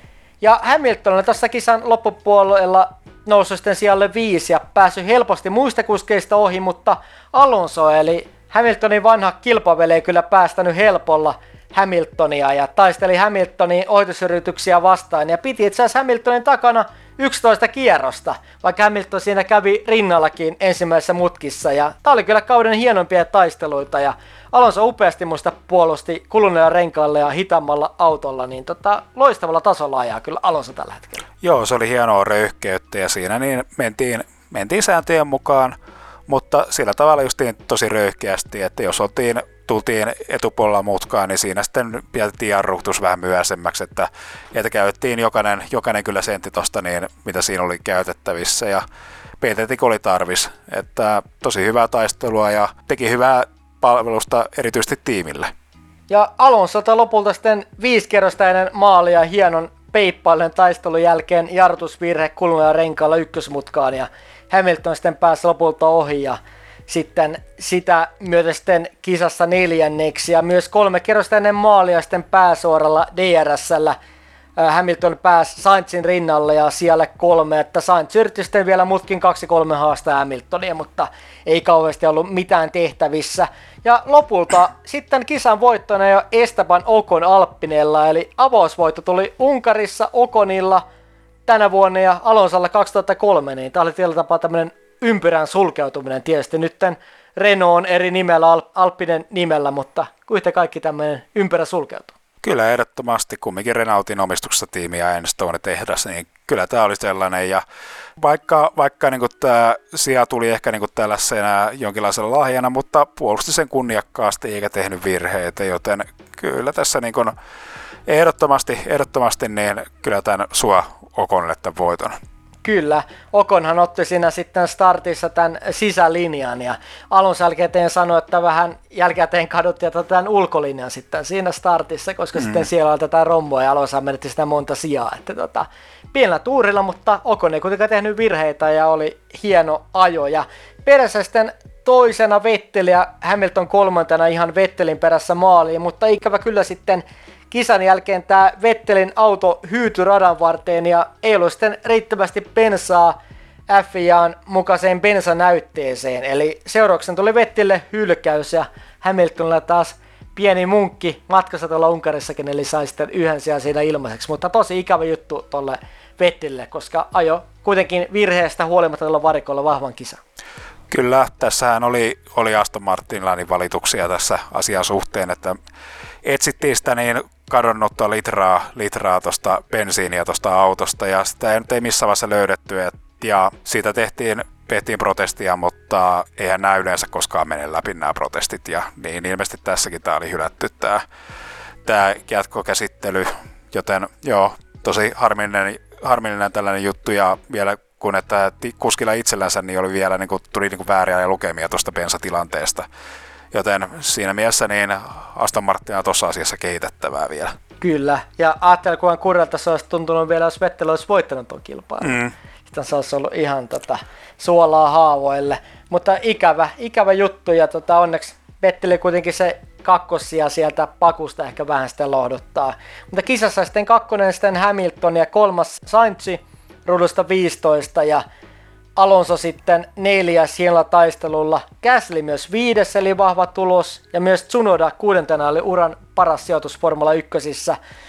Ja Hamilton on tässä kisan loppupuolella noussut sitten sijalle viisi ja päässyt helposti muista kuskeista ohi, mutta Alonso eli Hamiltonin vanha kilpaveli ei kyllä päästänyt helpolla Hamiltonia ja taisteli Hamiltonin ohitusyrityksiä vastaan ja piti itse asiassa Hamiltonin takana 11 kierrosta, vaikka Hamilton siinä kävi rinnallakin ensimmäisessä mutkissa ja tämä oli kyllä kauden hienompia taisteluita ja Alonso upeasti muista puolusti kuluneella renkaalla ja hitaammalla autolla, niin tota, loistavalla tasolla ajaa kyllä Alonso tällä hetkellä. Joo, se oli hienoa röyhkeyttä ja siinä niin mentiin, mentiin sääntöjen mukaan, mutta sillä tavalla justiin tosi röyhkeästi, että jos oltiin, tultiin etupuolella mutkaan, niin siinä sitten jätettiin jarrutus vähän myöhäisemmäksi, että, että käytettiin jokainen, jokainen kyllä sentti tosta niin, mitä siinä oli käytettävissä ja PTT oli tarvis, että tosi hyvää taistelua ja teki hyvää palvelusta erityisesti tiimille. Ja Alonsolta lopulta sitten viisi kerrosta ennen maalia hienon peippailun taistelun jälkeen jarrutusvirhe kuluneella renkaalla ykkösmutkaan ja Hamilton sitten pääsi lopulta ohi ja sitten sitä myötä sitten kisassa neljänneksi ja myös kolme kerrosta ennen maalia sitten pääsuoralla DRSllä Hamilton pääsi Sainzin rinnalle ja siellä kolme, että Sainz yritti sitten vielä mutkin kaksi kolme haastaa Hamiltonia, mutta ei kauheasti ollut mitään tehtävissä. Ja lopulta sitten kisan voittona jo Esteban Okon Alppinella, eli avausvoitto tuli Unkarissa Okonilla tänä vuonna ja Alonsalla 2003, niin tämä oli tietyllä tapaa tämmöinen ympyrän sulkeutuminen tietysti nytten Renault on eri nimellä, Alppinen nimellä, mutta kuitenkin kaikki tämmöinen ympyrä sulkeutuu. Kyllä ehdottomasti kumminkin Renaultin omistuksessa tiimi ja Enstone tehdas, niin kyllä tämä oli sellainen. Ja vaikka, vaikka niin tämä sija tuli ehkä niin tällaisena jonkinlaisella lahjana, mutta puolusti sen kunniakkaasti eikä tehnyt virheitä, joten kyllä tässä niin ehdottomasti, ehdottomasti niin kyllä tämän sua Okonille tämän voiton. Kyllä, Okonhan otti siinä sitten startissa tämän sisälinjan ja alun jälkeen sanoi, että vähän jälkikäteen kaduttiin tämän ulkolinjan sitten siinä startissa, koska mm. sitten siellä on tätä romboa ja Alonso menetti sitä monta sijaa. Että tota, pienellä tuurilla, mutta Okon ei kuitenkaan tehnyt virheitä ja oli hieno ajo. Ja perässä sitten toisena Vetteli ja Hamilton kolmantena ihan Vettelin perässä maaliin, mutta ikävä kyllä sitten kisan jälkeen tämä Vettelin auto hyytyi radan varteen ja ei ollut sitten riittävästi bensaa FIAn mukaiseen bensanäytteeseen. Eli seurauksen tuli Vettille hylkäys ja Hamiltonilla taas pieni munkki matkassa tuolla Unkarissakin, eli sai sitten yhden sijaan siinä ilmaiseksi. Mutta tosi ikävä juttu tuolle Vettille, koska ajo kuitenkin virheestä huolimatta tuolla varikolla vahvan kisa. Kyllä, tässähän oli, oli Aston Martinlainin valituksia tässä asian suhteen, että etsittiin sitä niin kadonnutta litraa, litraa tuosta bensiiniä tuosta autosta ja sitä ei, ei missään vaiheessa löydetty et, ja siitä tehtiin, tehtiin protestia, mutta eihän nämä yleensä koskaan mene läpi nämä protestit ja niin ilmeisesti tässäkin tämä oli hylätty tämä, tämä jatkokäsittely, joten joo, tosi harmillinen, harmillinen tällainen juttu ja vielä kun että kuskilla itsellänsä niin oli vielä niin kuin, tuli niin kuin vääriä lukemia tuosta bensatilanteesta. Joten siinä mielessä niin Aston Martin on tuossa asiassa kehitettävää vielä. Kyllä, ja ajattelin, kun kurjalta se olisi tuntunut vielä, jos Vettel olisi voittanut tuon kilpailun. Mm. Sitten se olisi ollut ihan tota, suolaa haavoille. Mutta ikävä, ikävä juttu, ja tota, onneksi Vetteli kuitenkin se kakkosia sieltä pakusta ehkä vähän sitten lohduttaa. Mutta kisassa sitten kakkonen sitten Hamilton ja kolmas Sainz ruudusta 15 ja Alonso sitten neljäs hienolla taistelulla. Käsli myös viides, eli vahva tulos. Ja myös Tsunoda kuudentena oli uran paras sijoitus Formula 1.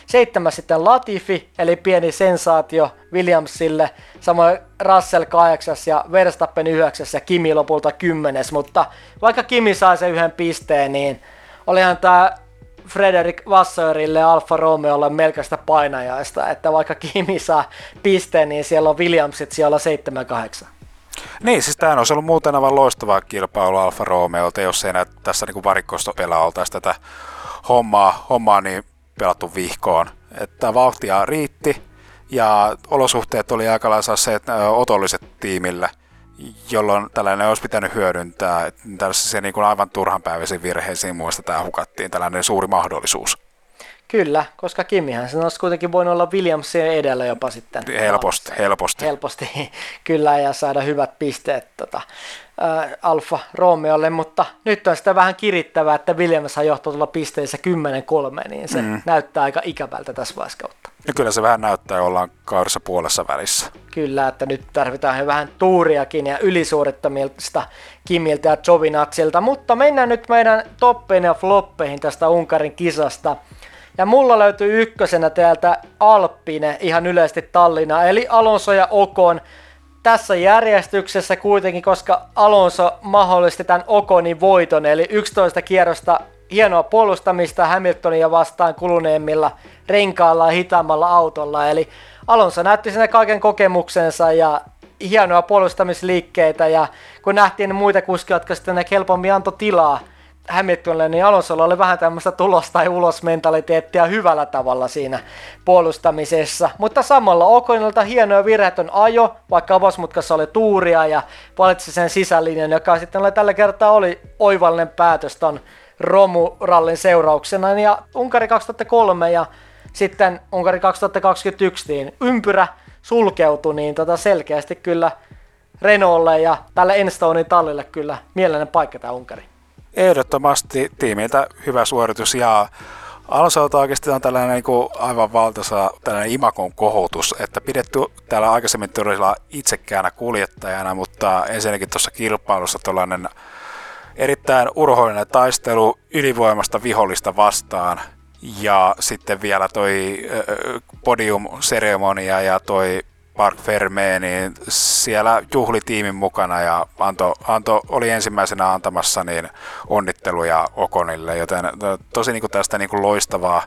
Seitsemäs sitten Latifi, eli pieni sensaatio Williamsille. Samoin Russell kahdeksas ja Verstappen yhdeksäs ja Kimi lopulta kymmenes. Mutta vaikka Kimi sai sen yhden pisteen, niin olihan tämä Frederik Vassarille Alfa Romeolle melkoista painajaista, että vaikka Kimi saa pisteen, niin siellä on Williamsit siellä 7-8. Niin, siis tämä olisi ollut muuten aivan loistavaa kilpailua Alfa Romeolta, jos ei näitä tässä niin varikkoista pelaa oltaisi tätä hommaa, hommaa niin pelattu vihkoon. Että vauhtia riitti ja olosuhteet oli aika lailla se, että otolliset tiimille – jolloin tällainen olisi pitänyt hyödyntää. Tällaisia niin kuin aivan turhanpäiväisiin virheisiin muista tämä hukattiin, tällainen suuri mahdollisuus. Kyllä, koska Kimihän sen olisi kuitenkin voinut olla Williamsin edellä jopa sitten. Helposti, helposti. Helposti, kyllä, ja saada hyvät pisteet tota, Alfa Romeolle, mutta nyt on sitä vähän kirittävää, että Williams johtaa tuolla pisteissä 10-3, niin se mm. näyttää aika ikävältä tässä vaiheessa. Ja kyllä se vähän näyttää, ollaan kaudessa puolessa välissä. Kyllä, että nyt tarvitaan vähän tuuriakin ja ylisuorittamista Kimiltä ja Jovinatsilta, mutta mennään nyt meidän toppeihin ja floppeihin tästä Unkarin kisasta. Ja mulla löytyy ykkösenä täältä Alppine ihan yleisesti Tallinna, eli Alonso ja Okon. Tässä järjestyksessä kuitenkin, koska Alonso mahdollisti tämän Okonin voiton, eli 11 kierrosta hienoa puolustamista Hamiltonia vastaan kuluneemmilla renkaalla ja hitaammalla autolla. Eli Alonso näytti sinne kaiken kokemuksensa ja hienoa puolustamisliikkeitä ja kun nähtiin muita kuskia, jotka sitten helpommin antoi tilaa Hamiltonille, niin Alonsolla oli vähän tämmöistä tulos tai ulos mentaliteettia hyvällä tavalla siinä puolustamisessa. Mutta samalla Okonilta hienoa virheetön ajo, vaikka avosmutkassa oli tuuria ja valitsi sen sisälinjan, joka sitten oli tällä kertaa oli oivallinen päätös ton Romu-rallin seurauksena. Ja Unkari 2003 ja sitten Unkari 2021 niin ympyrä sulkeutui, niin tota selkeästi kyllä Renaultille ja tälle Enstonein tallille kyllä mielellinen paikka tämä Unkari. Ehdottomasti tiimiltä hyvä suoritus. Ja Alonsolta oikeasti on tällainen niin kuin aivan valtaisa tällainen imakon kohotus, että pidetty täällä aikaisemmin todella itsekkäänä kuljettajana, mutta ensinnäkin tuossa kilpailussa tällainen erittäin urhollinen taistelu ylivoimasta vihollista vastaan. Ja sitten vielä toi podium-seremonia ja toi Park Ferme, niin siellä juhli tiimin mukana ja Anto, Anto oli ensimmäisenä antamassa niin onnitteluja Okonille, joten tosi niin kuin tästä niin kuin loistavaa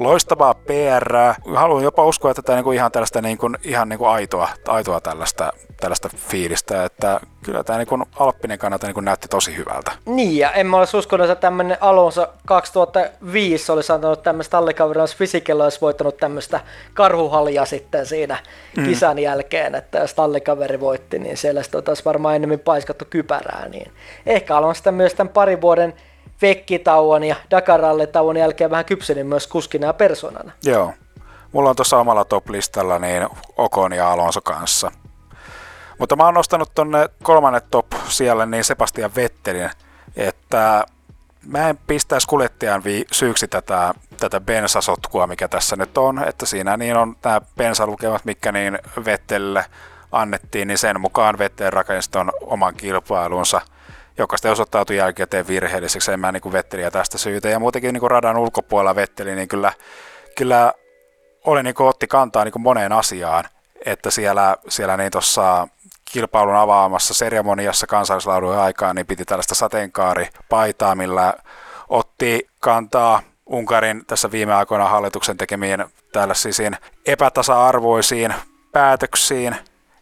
loistavaa PR. Haluan jopa uskoa, että tämä on niin ihan tällaista niin kuin, ihan niin kuin aitoa, aitoa tällaista, tällaista fiilistä, että kyllä tämä niin kuin Alppinen kannalta niin kuin näytti tosi hyvältä. Niin, ja en mä olisi uskonut, että tämmöinen Alonso 2005 olisi antanut tämmöistä tallikaveria, jos Fysikellä olisi voittanut tämmöistä karhuhalia sitten siinä mm. kisan jälkeen, että jos tallikaveri voitti, niin siellä sitten olisi varmaan enemmän paiskattu kypärää, niin ehkä Alonso sitten myös tämän parin vuoden vekkitauon ja dakar tauon jälkeen vähän kypsenin myös kuskina ja persoonana. Joo. Mulla on tuossa omalla top-listalla niin Okon ja Alonso kanssa. Mutta mä oon nostanut tonne kolmannet top siellä niin Sebastian Vettelin, että mä en pistäisi kuljettajan vi- syyksi tätä, tätä bensasotkua, mikä tässä nyt on, että siinä niin on nämä bensalukemat, mikä niin Vettelille annettiin, niin sen mukaan Vettel rakensi oman kilpailunsa – joka sitten osoittautui jälkikäteen virheelliseksi. En mä niin Vetteliä tästä syytä. Ja muutenkin niin radan ulkopuolella Vetteli, niin kyllä, kyllä oli, niin otti kantaa niin moneen asiaan. Että siellä, siellä niin tuossa kilpailun avaamassa seremoniassa kansallislaulun aikaan niin piti tällaista sateenkaaripaitaa, millä otti kantaa Unkarin tässä viime aikoina hallituksen tekemiin tällaisiin epätasa-arvoisiin päätöksiin,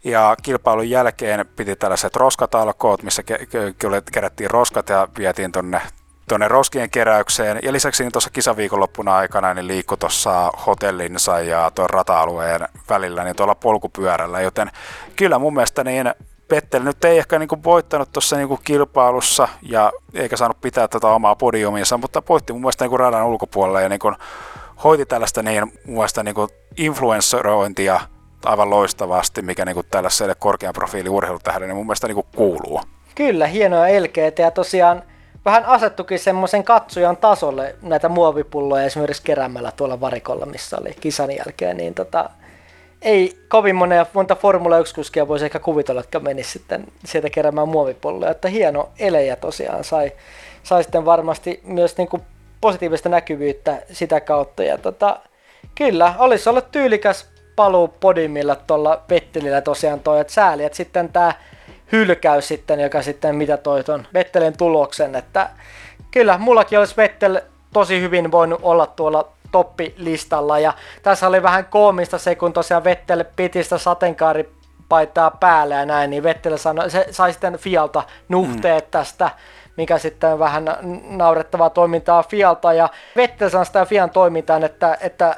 ja kilpailun jälkeen piti tällaiset roskatalkoot, missä ke- ke- kerättiin roskat ja vietiin tonne tuonne roskien keräykseen. Ja lisäksi niin tuossa kisaviikonloppuna aikana niin liikkui tuossa hotellinsa ja tuon rata-alueen välillä niin tuolla polkupyörällä. Joten kyllä mun mielestä niin Vettel nyt ei ehkä niin voittanut tuossa niin kilpailussa ja eikä saanut pitää tätä omaa podiuminsa, mutta voitti mun mielestä niin radan ulkopuolella ja niin hoiti tällaista niin, mun mielestä niin influensserointia aivan loistavasti, mikä niin kuin tällaiselle korkean profiili urheilutähdelle niin mun mielestä niin kuin kuuluu. Kyllä, hienoa elkeet. Ja tosiaan vähän asettukin semmoisen katsojan tasolle näitä muovipulloja esimerkiksi keräämällä tuolla varikolla, missä oli kisan jälkeen, niin tota, ei kovin monia, monta Formula 1-kuskia voisi ehkä kuvitella, että menisi sitten sieltä keräämään muovipulloja, että hieno elejä tosiaan sai, sai sitten varmasti myös niin kuin positiivista näkyvyyttä sitä kautta, ja tota, kyllä, olisi ollut tyylikäs paluu podimilla tuolla Vettelillä tosiaan toi, että sääli, että sitten tämä hylkäys sitten, joka sitten mitä toi ton Vettelin tuloksen, että kyllä mullakin olisi Vettel tosi hyvin voinut olla tuolla toppilistalla ja tässä oli vähän koomista se, kun tosiaan Vettel piti sitä sateenkaaripaitaa päälle ja näin, niin Vettel sanoi, se sai sitten Fialta nuhteet mm. tästä mikä sitten vähän naurettavaa toimintaa Fialta ja Vettel sanoi sitä Fian toimintaan, että, että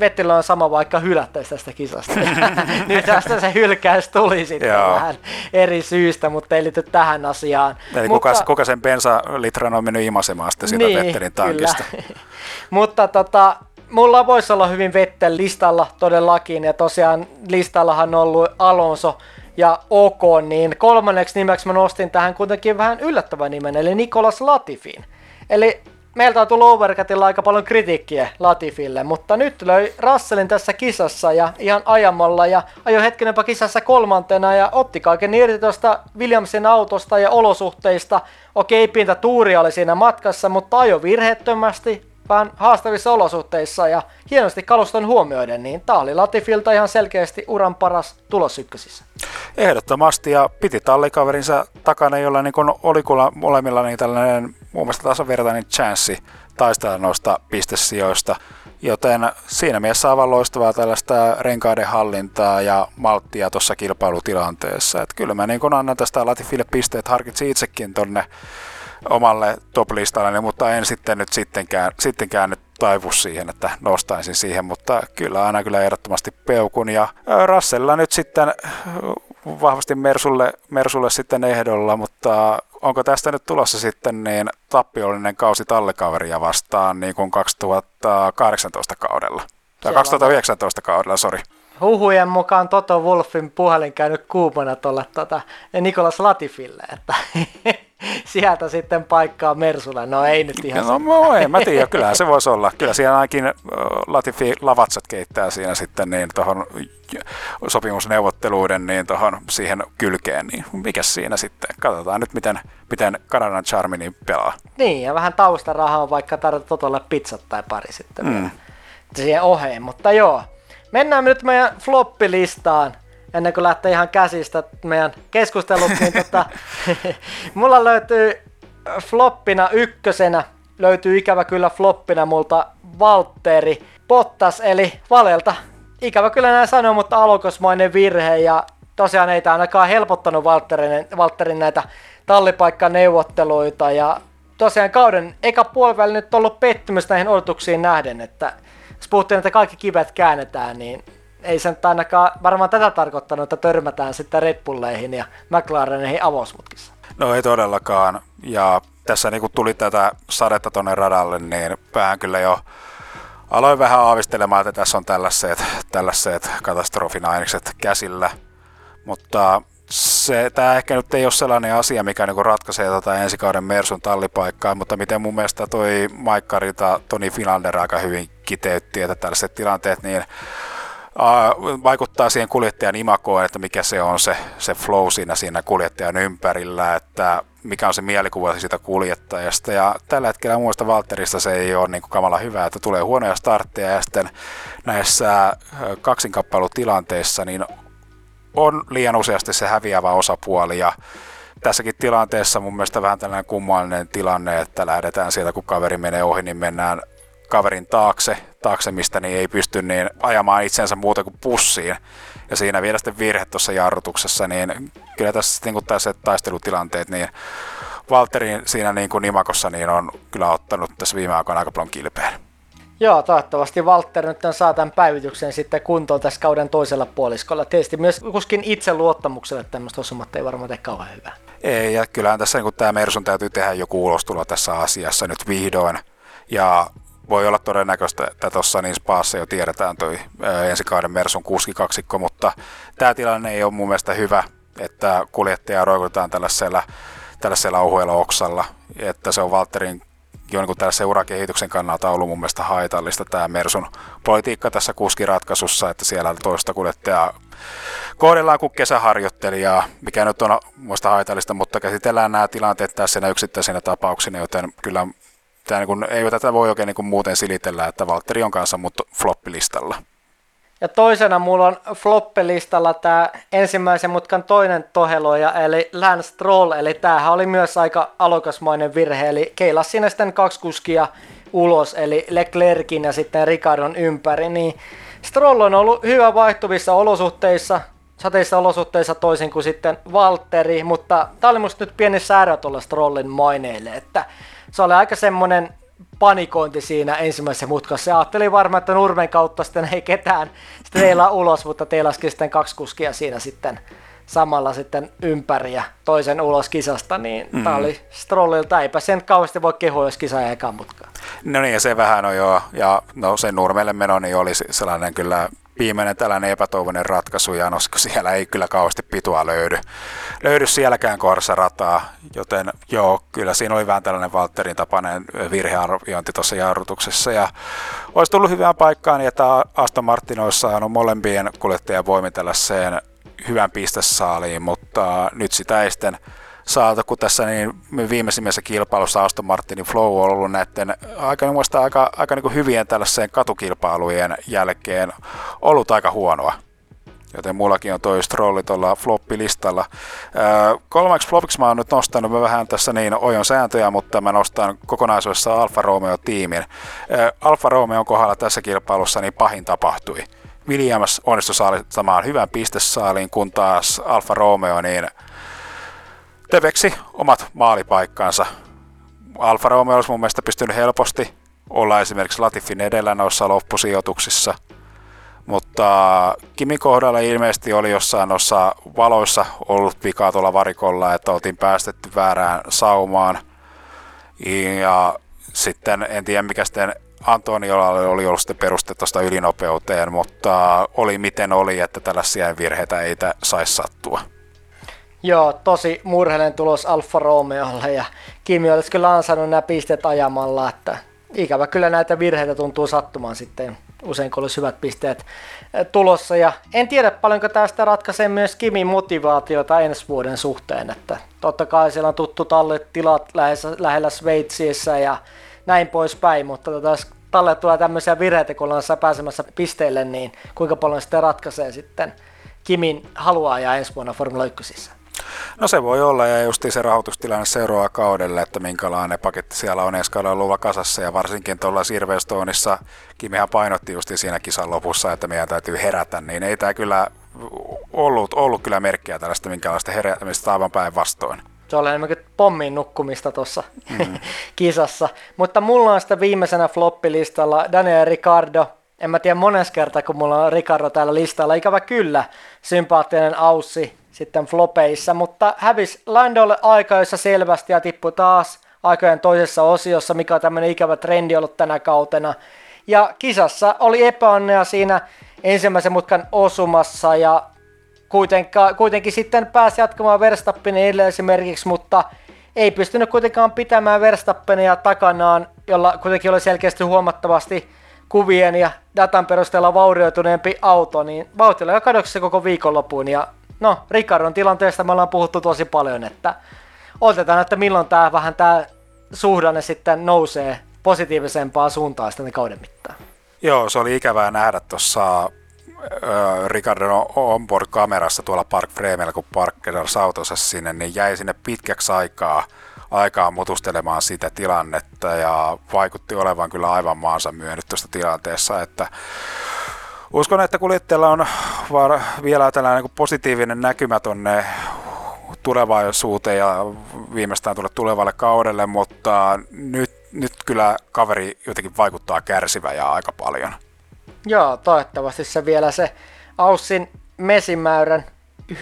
Vettilä on sama vaikka hylättäisi tästä kisasta. Nyt tästä se hylkäys tuli sitten Joo. vähän eri syystä, mutta ei liity tähän asiaan. Eli mutta, kuka, kuka sen bensalitran on mennyt imasemaan sitten sitä niin, Vettelin tankista? mutta tota, mulla voisi olla hyvin Vettel listalla todellakin, ja tosiaan listallahan on ollut Alonso ja OK, niin kolmanneksi nimeksi mä nostin tähän kuitenkin vähän yllättävän nimen, eli Nikolas Latifin. Eli meiltä on tullut Overcutilla aika paljon kritiikkiä Latifille, mutta nyt löi Russellin tässä kisassa ja ihan ajamalla ja ajo hetkenenpä kisassa kolmantena ja otti kaiken irti tuosta Williamsin autosta ja olosuhteista. Okei, pinta tuuri oli siinä matkassa, mutta ajo virheettömästi, vähän haastavissa olosuhteissa ja hienosti kaluston huomioiden, niin tämä oli Latifilta ihan selkeästi uran paras tulos ykkösissä. Ehdottomasti ja piti tallikaverinsa takana, jolla niin oli kuulla molemmilla niin tällainen muun muassa tasavertainen chanssi taistella noista pistesijoista. Joten siinä mielessä aivan loistavaa tällaista renkaiden hallintaa ja malttia tuossa kilpailutilanteessa. Et kyllä mä niin kun annan tästä Latifille pisteet, harkitsin itsekin tonne omalle top-listalle, mutta en sitten nyt sittenkään, sittenkään nyt taivu siihen, että nostaisin siihen, mutta kyllä aina kyllä ehdottomasti peukun ja Rassella nyt sitten vahvasti Mersulle, Mersulle sitten ehdolla, mutta onko tästä nyt tulossa sitten niin tappiollinen kausi tallekaveria vastaan niin kuin 2018 kaudella? Tai 2019 kaudella, sori. Huhujen mukaan Toto Wolfin puhelin käynyt kuumana tuolle tota, Nikolas Latifille, että sieltä sitten paikkaa Mersulle. No ei nyt ihan. No, no ei, mä tiedä, kyllä se voisi olla. Kyllä siellä ainakin Latifi Lavatsat keittää siinä sitten niin tuohon sopimusneuvotteluiden niin tuohon siihen kylkeen, niin mikä siinä sitten? Katsotaan nyt, miten, miten Kanadan Charmi niin pelaa. Niin, ja vähän taustarahaa on vaikka tarvita Totolle pizzat tai pari sitten mm. siihen oheen, mutta joo. Mennään nyt meidän floppilistaan ennen kuin lähtee ihan käsistä meidän keskustelut, niin tota, mulla löytyy floppina ykkösenä, löytyy ikävä kyllä floppina multa Valtteri, Bottas eli Valelta. Ikävä kyllä näin sanoa, mutta alokosmainen virhe ja tosiaan ei tämä ainakaan helpottanut Valtterin, Valtterin näitä tallipaikkaneuvotteluita ja tosiaan kauden eka puoliväli nyt ollut pettymys näihin odotuksiin nähden, että jos puhuttiin, että kaikki kivet käännetään, niin ei se nyt ainakaan varmaan tätä tarkoittanut, että törmätään sitten Red Bulleihin ja McLareneihin avosmutkissa. No ei todellakaan. Ja tässä niin kun tuli tätä sadetta tuonne radalle, niin vähän kyllä jo aloin vähän aavistelemaan, että tässä on tällaiset, tällaiset katastrofin ainekset käsillä. Mutta se, tämä ehkä nyt ei ole sellainen asia, mikä niin ratkaisee tota ensi kauden Mersun tallipaikkaa, mutta miten mun mielestä toi Maikkarita Toni Finlander aika hyvin kiteytti, että tällaiset tilanteet niin vaikuttaa siihen kuljettajan imakoon, että mikä se on se, se flow siinä, siinä kuljettajan ympärillä, että mikä on se mielikuva siitä kuljettajasta. Ja tällä hetkellä muista Valterista se ei ole niin kuin kamala hyvä, että tulee huonoja startteja ja sitten näissä kaksinkappalutilanteissa niin on liian useasti se häviävä osapuoli ja tässäkin tilanteessa mun mielestä vähän tällainen kummallinen tilanne, että lähdetään sieltä, kun kaveri menee ohi, niin mennään kaverin taakse, taakse mistä niin ei pysty niin ajamaan itsensä muuta kuin pussiin. Ja siinä vielä sitten virhe tuossa jarrutuksessa, niin kyllä tässä niin kuin tässä taistelutilanteet, niin Valterin siinä niin kuin Nimakossa niin on kyllä ottanut tässä viime aikoina aika paljon kilpeen. Joo, toivottavasti Walter nyt saa tämän päivityksen sitten kuntoon tässä kauden toisella puoliskolla. Tietysti myös kuskin itse luottamukselle tämmöistä osumatta ei varmaan tee kauhean hyvää. Ei, ja kyllähän tässä niin tämä Mersun täytyy tehdä joku ulostulo tässä asiassa nyt vihdoin. Ja voi olla todennäköistä, että tuossa niin Spaassa jo tiedetään toi ensi kauden Mersun kuskikaksikko, mutta tämä tilanne ei ole mun mielestä hyvä, että kuljettaja roikutetaan tällaisella, tällaisella ohuella oksalla, että se on Valterin jo niin tällaisen urakehityksen kannalta ollut mun mielestä haitallista tämä Mersun politiikka tässä kuskiratkaisussa, että siellä toista kuljettajaa kohdellaan kuin kesäharjoittelijaa, mikä nyt on muista haitallista, mutta käsitellään nämä tilanteet tässä yksittäisinä tapauksina, joten kyllä tämä niin kuin, ei tätä voi oikein niin kuin muuten silitellä, että Valtteri on kanssa mut floppilistalla. Ja toisena mulla on floppilistalla tämä ensimmäisen mutkan toinen toheloja, eli Lance Stroll, eli tämähän oli myös aika alokasmainen virhe, eli keilasi siinä sitten kaksi kuskia ulos, eli Leclerkin ja sitten Ricardon ympäri, niin Stroll on ollut hyvä vaihtuvissa olosuhteissa, sateissa olosuhteissa toisin kuin sitten Valtteri, mutta tämä oli musta nyt pieni säärä tuolla Strollin maineille, että se oli aika semmoinen panikointi siinä ensimmäisessä mutkassa. Ja ajattelin varmaan, että Nurmen kautta sitten ei ketään teillä ulos, mutta teilläskin sitten kaksi kuskia siinä sitten samalla sitten ympäri ja toisen ulos kisasta, niin mm. tämä oli Strollilta, eipä sen kauheasti voi kehua, jos kisa ei mutkaan. No niin, ja se vähän on jo, ja no se Nurmelle meno niin oli sellainen kyllä viimeinen tällainen epätoivoinen ratkaisu, ja no, siellä ei kyllä kauheasti pitua löydy, löydy sielläkään kohdassa rataa, joten joo, kyllä siinä oli vähän tällainen Valtterin tapainen virhearviointi tuossa jarrutuksessa, ja olisi tullut hyvään paikkaan, niin että Aston Martin olisi saanut molempien kuljettajien voimin tällaiseen hyvän pistesaaliin, mutta nyt sitä ei sitten saatu, kun tässä niin viimeisimmässä kilpailussa Aston Martinin flow on ollut näiden aika, aika, aika niin hyvien tällaiseen katukilpailujen jälkeen ollut aika huonoa. Joten mullakin on toi Strolli tuolla floppilistalla. Öö, kolmeksi flopiksi mä oon nyt nostanut mä vähän tässä niin ojon sääntöjä, mutta mä nostan kokonaisuudessa Alfa Romeo-tiimin. Öö, Alfa Romeo kohdalla tässä kilpailussa niin pahin tapahtui. Williams onnistui saamaan hyvän pistesaaliin, kun taas Alfa Romeo niin teveksi omat maalipaikkansa. Alfa Romeo olisi mun mielestä pystynyt helposti olla esimerkiksi Latifin edellä noissa loppusijoituksissa, mutta Kimin kohdalla ilmeisesti oli jossain noissa valoissa ollut vikaa tuolla varikolla, että oltiin päästetty väärään saumaan. Ja sitten en tiedä mikä sitten Antoniolla oli ollut sitten peruste tuosta ylinopeuteen, mutta oli miten oli, että tällaisia virheitä ei saisi sattua. Joo, tosi murheellinen tulos Alfa Romeolle ja Kimi olisi kyllä ansainnut nämä pisteet ajamalla, että ikävä kyllä näitä virheitä tuntuu sattumaan sitten usein kun olisi hyvät pisteet tulossa. Ja en tiedä paljonko tästä ratkaisee myös Kimin motivaatiota ensi vuoden suhteen, että totta kai siellä on tuttu tallet tilat lähellä Sveitsissä ja näin poispäin, mutta tota, talle tulee tämmöisiä virheitä, kun ollaan pääsemässä pisteille, niin kuinka paljon sitä ratkaisee sitten Kimin haluaa ja ensi vuonna Formula 1. No se voi olla ja justi se rahoitustilanne seuraava kaudelle, että minkälainen paketti siellä on ensi kaudella luva kasassa ja varsinkin tuolla Silverstoneissa Kimihan painotti justi siinä kisan lopussa, että meidän täytyy herätä, niin ei tämä kyllä ollut, ollut kyllä merkkiä tällaista minkälaista herätämistä aivan päinvastoin. Se oli enemmänkin pommin nukkumista tuossa mm. kisassa. Mutta mulla on sitä viimeisenä floppilistalla Daniel Ricardo. En mä tiedä mones kertaa, kun mulla on Ricardo täällä listalla. Ikävä kyllä, sympaattinen Aussi sitten flopeissa, mutta hävis Landolle aika, jossa selvästi ja tippui taas aikojen toisessa osiossa, mikä on tämmöinen ikävä trendi ollut tänä kautena. Ja kisassa oli epäonnea siinä ensimmäisen mutkan osumassa ja kuitenkin sitten pääsi jatkamaan Verstappenin edellä esimerkiksi, mutta ei pystynyt kuitenkaan pitämään Verstappenia takanaan, jolla kuitenkin oli selkeästi huomattavasti kuvien ja datan perusteella vaurioituneempi auto, niin vauhti oli kadoksissa koko viikonloppuun ja no, Ricardon tilanteesta me ollaan puhuttu tosi paljon, että otetaan, että milloin tämä vähän tämä suhdanne sitten nousee positiivisempaa suuntaan sitten kauden mittaan. Joo, se oli ikävää nähdä tuossa Ricardon onboard-kamerassa tuolla Park Frameilla, kun Parker sautonsa sinne, niin jäi sinne pitkäksi aikaa aikaa mutustelemaan sitä tilannetta ja vaikutti olevan kyllä aivan maansa myönnyt tuosta tilanteessa, että uskon, että kuljettajalla on vielä tällainen niin positiivinen näkymä tuonne tulevaisuuteen ja viimeistään tulle tulevalle kaudelle, mutta nyt, nyt kyllä kaveri jotenkin vaikuttaa kärsivä ja aika paljon. Joo, toivottavasti se vielä se Aussin mesimäyrän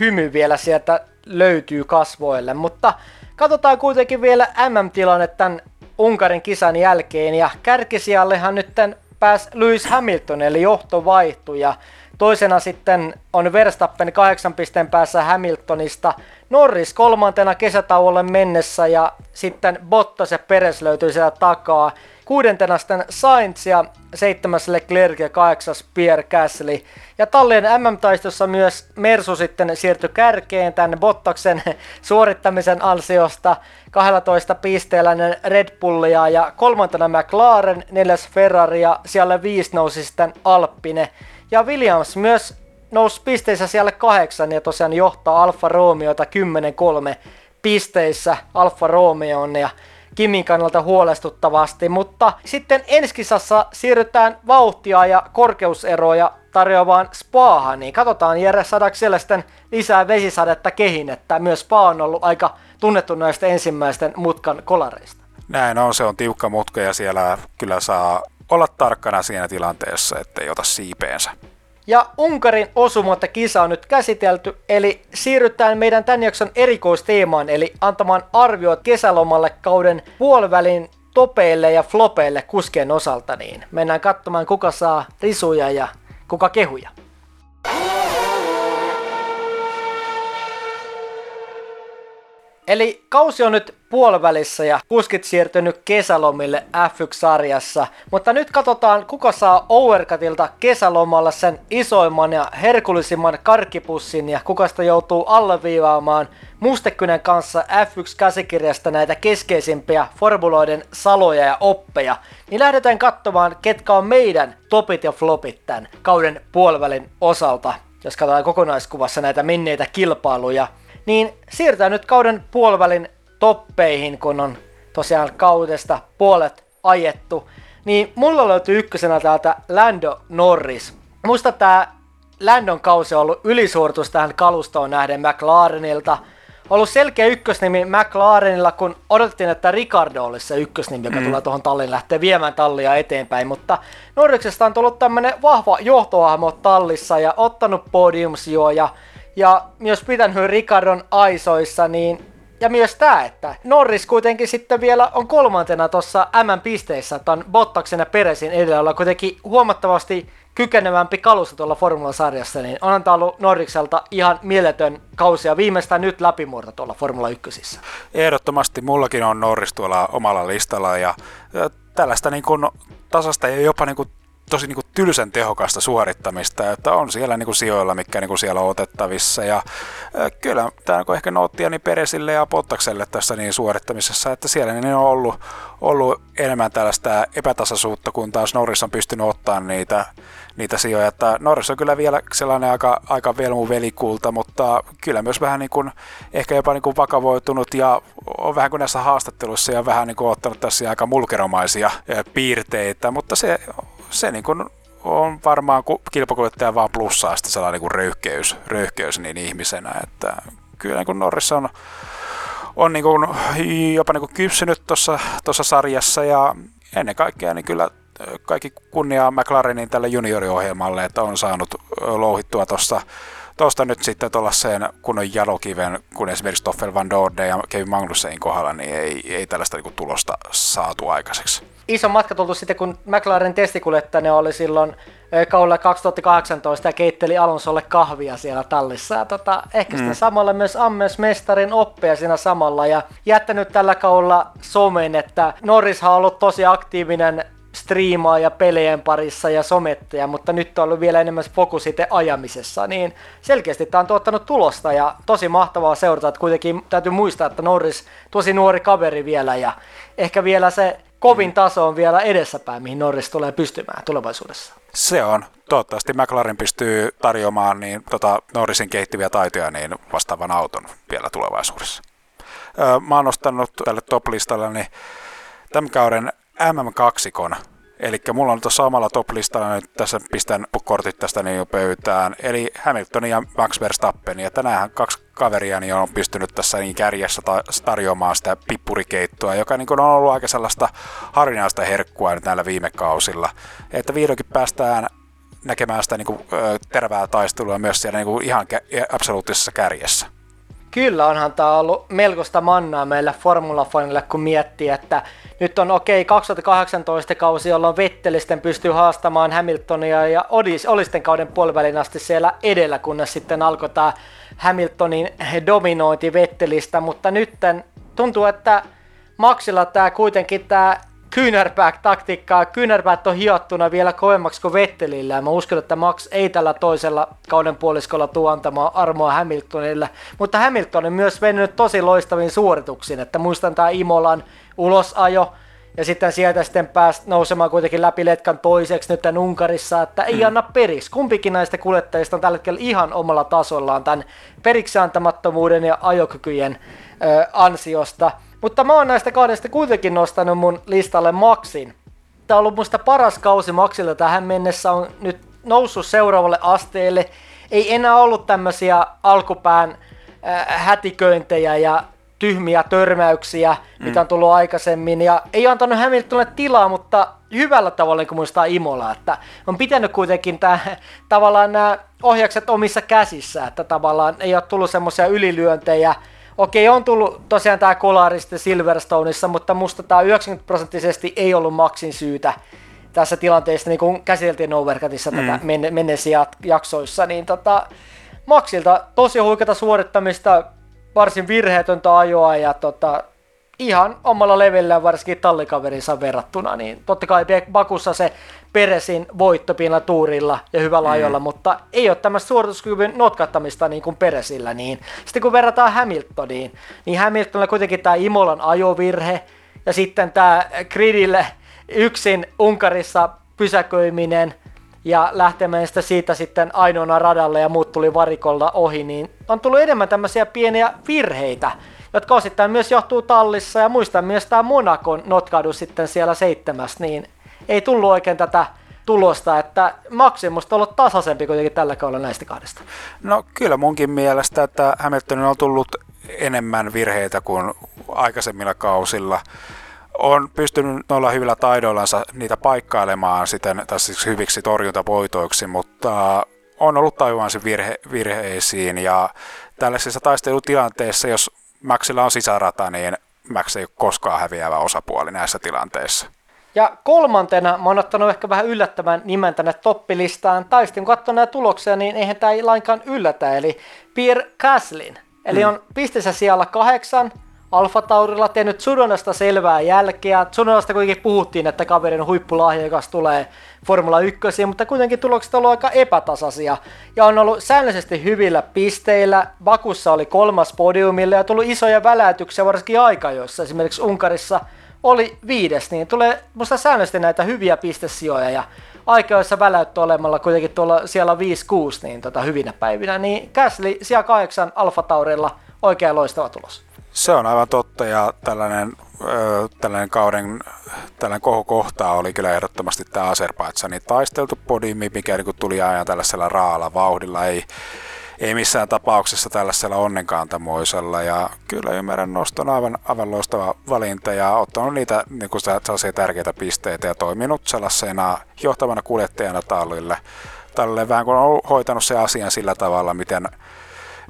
hymy vielä sieltä löytyy kasvoille, mutta katsotaan kuitenkin vielä MM-tilanne tämän Unkarin kisan jälkeen ja kärkisijallehan nyt pääsi Lewis Hamilton eli johto vaihtui ja toisena sitten on Verstappen kahdeksan pisteen päässä Hamiltonista, Norris kolmantena kesätauolle mennessä ja sitten Bottas ja Peres löytyy sieltä takaa. Kuudentena sitten Sainz ja seitsemäs Leclerc ja kahdeksas Pierre Gasly. Ja tallien MM-taistossa myös Mersu sitten siirtyi kärkeen tänne Bottaksen suorittamisen ansiosta 12 pisteellä Red Bullia ja kolmantena McLaren, neljäs Ferrari ja siellä viisi nousi sitten Alppine. Ja Williams myös nousi pisteissä siellä kahdeksan ja tosiaan johtaa Alfa Romeota 10-3 pisteissä Alfa Romeoon ja Kimin kannalta huolestuttavasti, mutta sitten enskisassa siirrytään vauhtia ja korkeuseroja tarjoavaan spaahan, niin katsotaan Jere saadaanko siellä sitten lisää vesisadetta kehin, että myös spa on ollut aika tunnettu näistä ensimmäisten mutkan kolareista. Näin on, se on tiukka mutka ja siellä kyllä saa olla tarkkana siinä tilanteessa, ettei ota siipeensä. Ja Unkarin osumatta kisa on nyt käsitelty, eli siirrytään meidän tämän jakson erikoisteemaan, eli antamaan arviot kesälomalle kauden puolivälin topeille ja flopeille kuskien osalta, niin mennään katsomaan kuka saa risuja ja kuka kehuja. Eli kausi on nyt puolivälissä ja kuskit siirtynyt kesälomille F1-sarjassa, mutta nyt katsotaan kuka saa Overcutilta kesälomalla sen isoimman ja herkullisimman karkkipussin ja kuka sitä joutuu alleviivaamaan Mustekynän kanssa F1-käsikirjasta näitä keskeisimpiä formuloiden saloja ja oppeja, niin lähdetään katsomaan ketkä on meidän topit ja flopit tämän kauden puolivälin osalta, jos katsotaan kokonaiskuvassa näitä menneitä kilpailuja – niin siirrytään nyt kauden puolivälin toppeihin, kun on tosiaan kaudesta puolet ajettu. Niin mulla löytyy ykkösenä täältä Lando Norris. Musta tää Landon kausi on ollut ylisuoritus tähän kalustoon nähden McLarenilta. Ollut selkeä ykkösnimi McLarenilla, kun odotettiin, että Ricardo olisi se ykkösnimi, joka mm. tulee tuohon talliin lähtee viemään tallia eteenpäin. Mutta Norriksesta on tullut tämmönen vahva johtohahmo tallissa ja ottanut podiumsjoja ja myös pitänyt Ricardon aisoissa, niin ja myös tämä, että Norris kuitenkin sitten vielä on kolmantena tuossa M-pisteissä tämän Bottaksen ja Peresin edellä, olla kuitenkin huomattavasti kykenevämpi kalusta tuolla Formula-sarjassa, niin on antaa ollut Norrikselta ihan mieletön kausi ja viimeistään nyt läpimurto tuolla Formula 1. Ehdottomasti mullakin on Norris tuolla omalla listalla ja, ja tällaista niin kuin tasasta ja jopa niin kuin tosi niin kuin tylsän tehokasta suorittamista, että on siellä niin kuin sijoilla, mikä niin kuin siellä on otettavissa. Ja kyllä tämä on ehkä noottia niin Peresille ja Pottakselle tässä niin suorittamisessa, että siellä niin on ollut, ollut enemmän tällaista epätasaisuutta, kun taas Norris on pystynyt ottaa niitä, niitä sijoja. Että Norris on kyllä vielä sellainen aika, aika velmu velikulta, mutta kyllä myös vähän niin kuin, ehkä jopa niin kuin vakavoitunut ja on vähän kuin näissä haastatteluissa ja vähän niin kuin ottanut tässä aika mulkeromaisia piirteitä, mutta se se niin kuin on varmaan kilpakuljettaja vaan plussaa sitten sellainen niin röyhkeys, röyhkeys niin ihmisenä, että kyllä niin kuin Norris on, on niin kuin jopa niin kuin kypsynyt tuossa sarjassa ja ennen kaikkea niin kyllä kaikki kunnia McLarenin tälle junioriohjelmalle, että on saanut louhittua tuossa tuosta nyt sitten tuollaiseen kunnon jalokiven, kun esimerkiksi Toffel Van Dorde ja Kevin Magnussenin kohdalla, niin ei, ei tällaista niin tulosta saatu aikaiseksi. Iso matka tultu sitten, kun McLaren testikuljettajana oli silloin kaudella 2018 ja keitteli Alonsolle kahvia siellä tallissa. Ja tota, ehkä sitten mm. samalla myös ammes mestarin oppia siinä samalla ja jättänyt tällä kaudella somen, että Norris on ollut tosi aktiivinen striimaa ja pelien parissa ja somettaja, mutta nyt on ollut vielä enemmän fokus itse ajamisessa, niin selkeästi tämä on tuottanut tulosta ja tosi mahtavaa seurata, että kuitenkin täytyy muistaa, että Norris tosi nuori kaveri vielä ja ehkä vielä se kovin taso on vielä edessäpäin, mihin Norris tulee pystymään tulevaisuudessa. Se on. Toivottavasti McLaren pystyy tarjoamaan niin, tota, Norrisin kehittyviä taitoja niin vastaavan auton vielä tulevaisuudessa. Öö, mä oon nostanut tälle top-listalle niin tämän kauden MM2, Eli mulla on tuossa samalla top-listalla nyt tässä pistän kortit tästä niin jo pöytään. Eli Hamilton ja Max Verstappen. Ja tänään kaksi kaveria niin on pystynyt tässä niin kärjessä tarjoamaan sitä pippurikeittoa, joka niin on ollut aika sellaista harvinaista herkkua nyt näillä viime kausilla. Että vihdoinkin päästään näkemään sitä niin kuin, tervää taistelua myös siellä niin kuin ihan kä- absoluuttisessa kärjessä. Kyllä onhan tämä ollut melkoista mannaa meille Formula Funille, kun miettii, että nyt on okei okay, 2018 kausi, jolloin Vettelisten pystyy haastamaan Hamiltonia ja Odis, Olisten kauden puolivälin asti siellä edellä, kunnes sitten alkoi tämä Hamiltonin dominointi Vettelistä, mutta nyt tuntuu, että Maxilla tämä kuitenkin tämä Kyynärpäät-taktiikkaa. Kyynärpäät on hiottuna vielä kovemmaksi kuin Vettelillä. Mä uskon, että Max ei tällä toisella kauden puoliskolla tuo antamaan armoa Hamiltonille. Mutta Hamilton on myös vennyt tosi loistavin suorituksiin. Että muistan tämä Imolan ulosajo. Ja sitten sieltä sitten pääsi nousemaan kuitenkin läpi letkan toiseksi nyt Unkarissa, että ei mm. anna peris. Kumpikin näistä kuljettajista on tällä hetkellä ihan omalla tasollaan tämän periksi antamattomuuden ja ajokykyjen ö, ansiosta. Mutta mä oon näistä kahdesta kuitenkin nostanut mun listalle Maxin. Tää on ollut musta paras kausi Maxilta tähän mennessä, on nyt noussut seuraavalle asteelle. Ei enää ollut tämmöisiä alkupään äh, hätiköintejä ja tyhmiä törmäyksiä, mm. mitä on tullut aikaisemmin. Ja ei antanut Hamiltonille tilaa, mutta hyvällä tavalla, niin kuin muistaa Imola, että on pitänyt kuitenkin tää, tavallaan nämä ohjakset omissa käsissä, että tavallaan ei ole tullut semmoisia ylilyöntejä, Okei, on tullut tosiaan tämä Kolarista Silverstoneissa, mutta musta tämä 90 prosenttisesti ei ollut Maxin syytä tässä tilanteessa, niin kuin käsiteltiin Overcutissa mm. tätä menneisiä jaksoissa, niin tota, Maxilta tosi huikeata suorittamista, varsin virheetöntä ajoa ja tota, ihan omalla levelillä varsinkin tallikaverinsa verrattuna, niin totta kai Bakussa se Peresin voittopilla tuurilla ja hyvällä mm. ajolla, mutta ei ole tämmöistä suorituskyvyn notkattamista niin kuin Peresillä. Niin. Sitten kun verrataan Hamiltoniin, niin Hamiltonilla kuitenkin tämä Imolan ajovirhe ja sitten tämä Gridille yksin Unkarissa pysäköiminen ja lähtemään sitä siitä sitten ainoana radalle ja muut tuli varikolla ohi, niin on tullut enemmän tämmöisiä pieniä virheitä, jotka osittain myös johtuu tallissa ja muistan myös tämä Monakon notkaudu sitten siellä seitsemäs, niin ei tullut oikein tätä tulosta, että Maximusta on ollut tasaisempi kuitenkin tällä kaudella näistä kahdesta. No kyllä munkin mielestä, että Hamiltonin on tullut enemmän virheitä kuin aikaisemmilla kausilla. On pystynyt noilla hyvillä taidoillansa niitä paikkailemaan siten, tai siis hyviksi torjuntavoitoiksi, mutta on ollut taivaansa virhe, virheisiin ja tällaisissa taistelutilanteissa, jos Maxilla on sisärata, niin Max ei ole koskaan häviävä osapuoli näissä tilanteissa. Ja kolmantena mä oon ottanut ehkä vähän yllättävän nimen tänne toppilistaan. Tai sitten kun katsoo näitä tuloksia, niin eihän tämä lainkaan yllätä. Eli Pierre Caslin. Eli mm. on pistessä siellä kahdeksan, Alfa Taurilla tehnyt Tsunodasta selvää jälkeä. Tsunodasta kuitenkin puhuttiin, että kaverin huippulahjakas tulee Formula 1, mutta kuitenkin tulokset ovat aika epätasaisia. Ja on ollut säännöllisesti hyvillä pisteillä. Bakussa oli kolmas podiumille ja tullut isoja väläytyksiä varsinkin aikajoissa. Esimerkiksi Unkarissa oli viides, niin tulee musta säännöllisesti näitä hyviä pistesijoja ja aikajoissa väläyttö olemalla kuitenkin tuolla siellä 5-6 niin tota, hyvinä päivinä, niin Gasly siellä kahdeksan Alfa Taurilla oikein loistava tulos. Se on aivan totta ja tällainen, ö, tällainen kauden tällainen kohokohta oli kyllä ehdottomasti tämä Azerbaidsanin taisteltu podiumi, mikä niin tuli ajan tällaisella raalla vauhdilla, ei, ei missään tapauksessa tällaisella onnenkantamoisella ja kyllä ymmärrän noston aivan, aivan loistava valinta ja ottanut niitä niin kuin sellaisia tärkeitä pisteitä ja toiminut sellaisena johtavana kuljettajana tallille. Tälle vähän kun on hoitanut se asian sillä tavalla, miten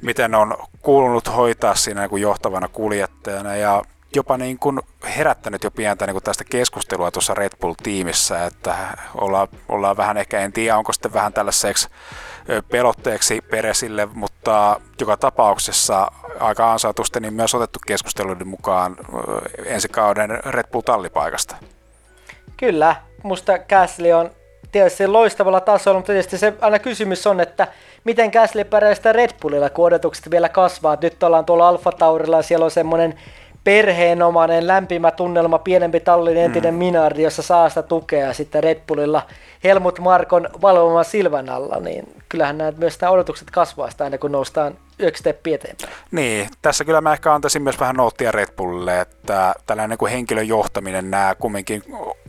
miten on kuulunut hoitaa siinä niin kuin johtavana kuljettajana ja jopa niin kuin herättänyt jo pientä niin kuin tästä keskustelua tuossa Red Bull-tiimissä, että ollaan, ollaan vähän ehkä, en tiedä onko sitten vähän tällaiseksi pelotteeksi Peresille, mutta joka tapauksessa aika ansaitusti niin myös otettu keskusteluiden mukaan ensi kauden Red Bull-tallipaikasta. Kyllä, musta Gasly on tietysti loistavalla tasolla, mutta tietysti se aina kysymys on, että miten Gasly pärjää sitä Red Bullilla, kun odotukset vielä kasvaa. Nyt ollaan tuolla Alfa Taurilla ja siellä on semmoinen perheenomainen lämpimä tunnelma, pienempi tallin entinen mm. Minardi, jossa saa sitä tukea sitten Red Bullilla Helmut Markon valvoman silmän alla, niin kyllähän näet myös nämä odotukset kasvaa sitä aina kun noustaan yksi steppi eteenpäin. Niin, tässä kyllä mä ehkä antaisin myös vähän noottia Red Bullille, että tällainen niin kuin henkilön johtaminen, nämä kumminkin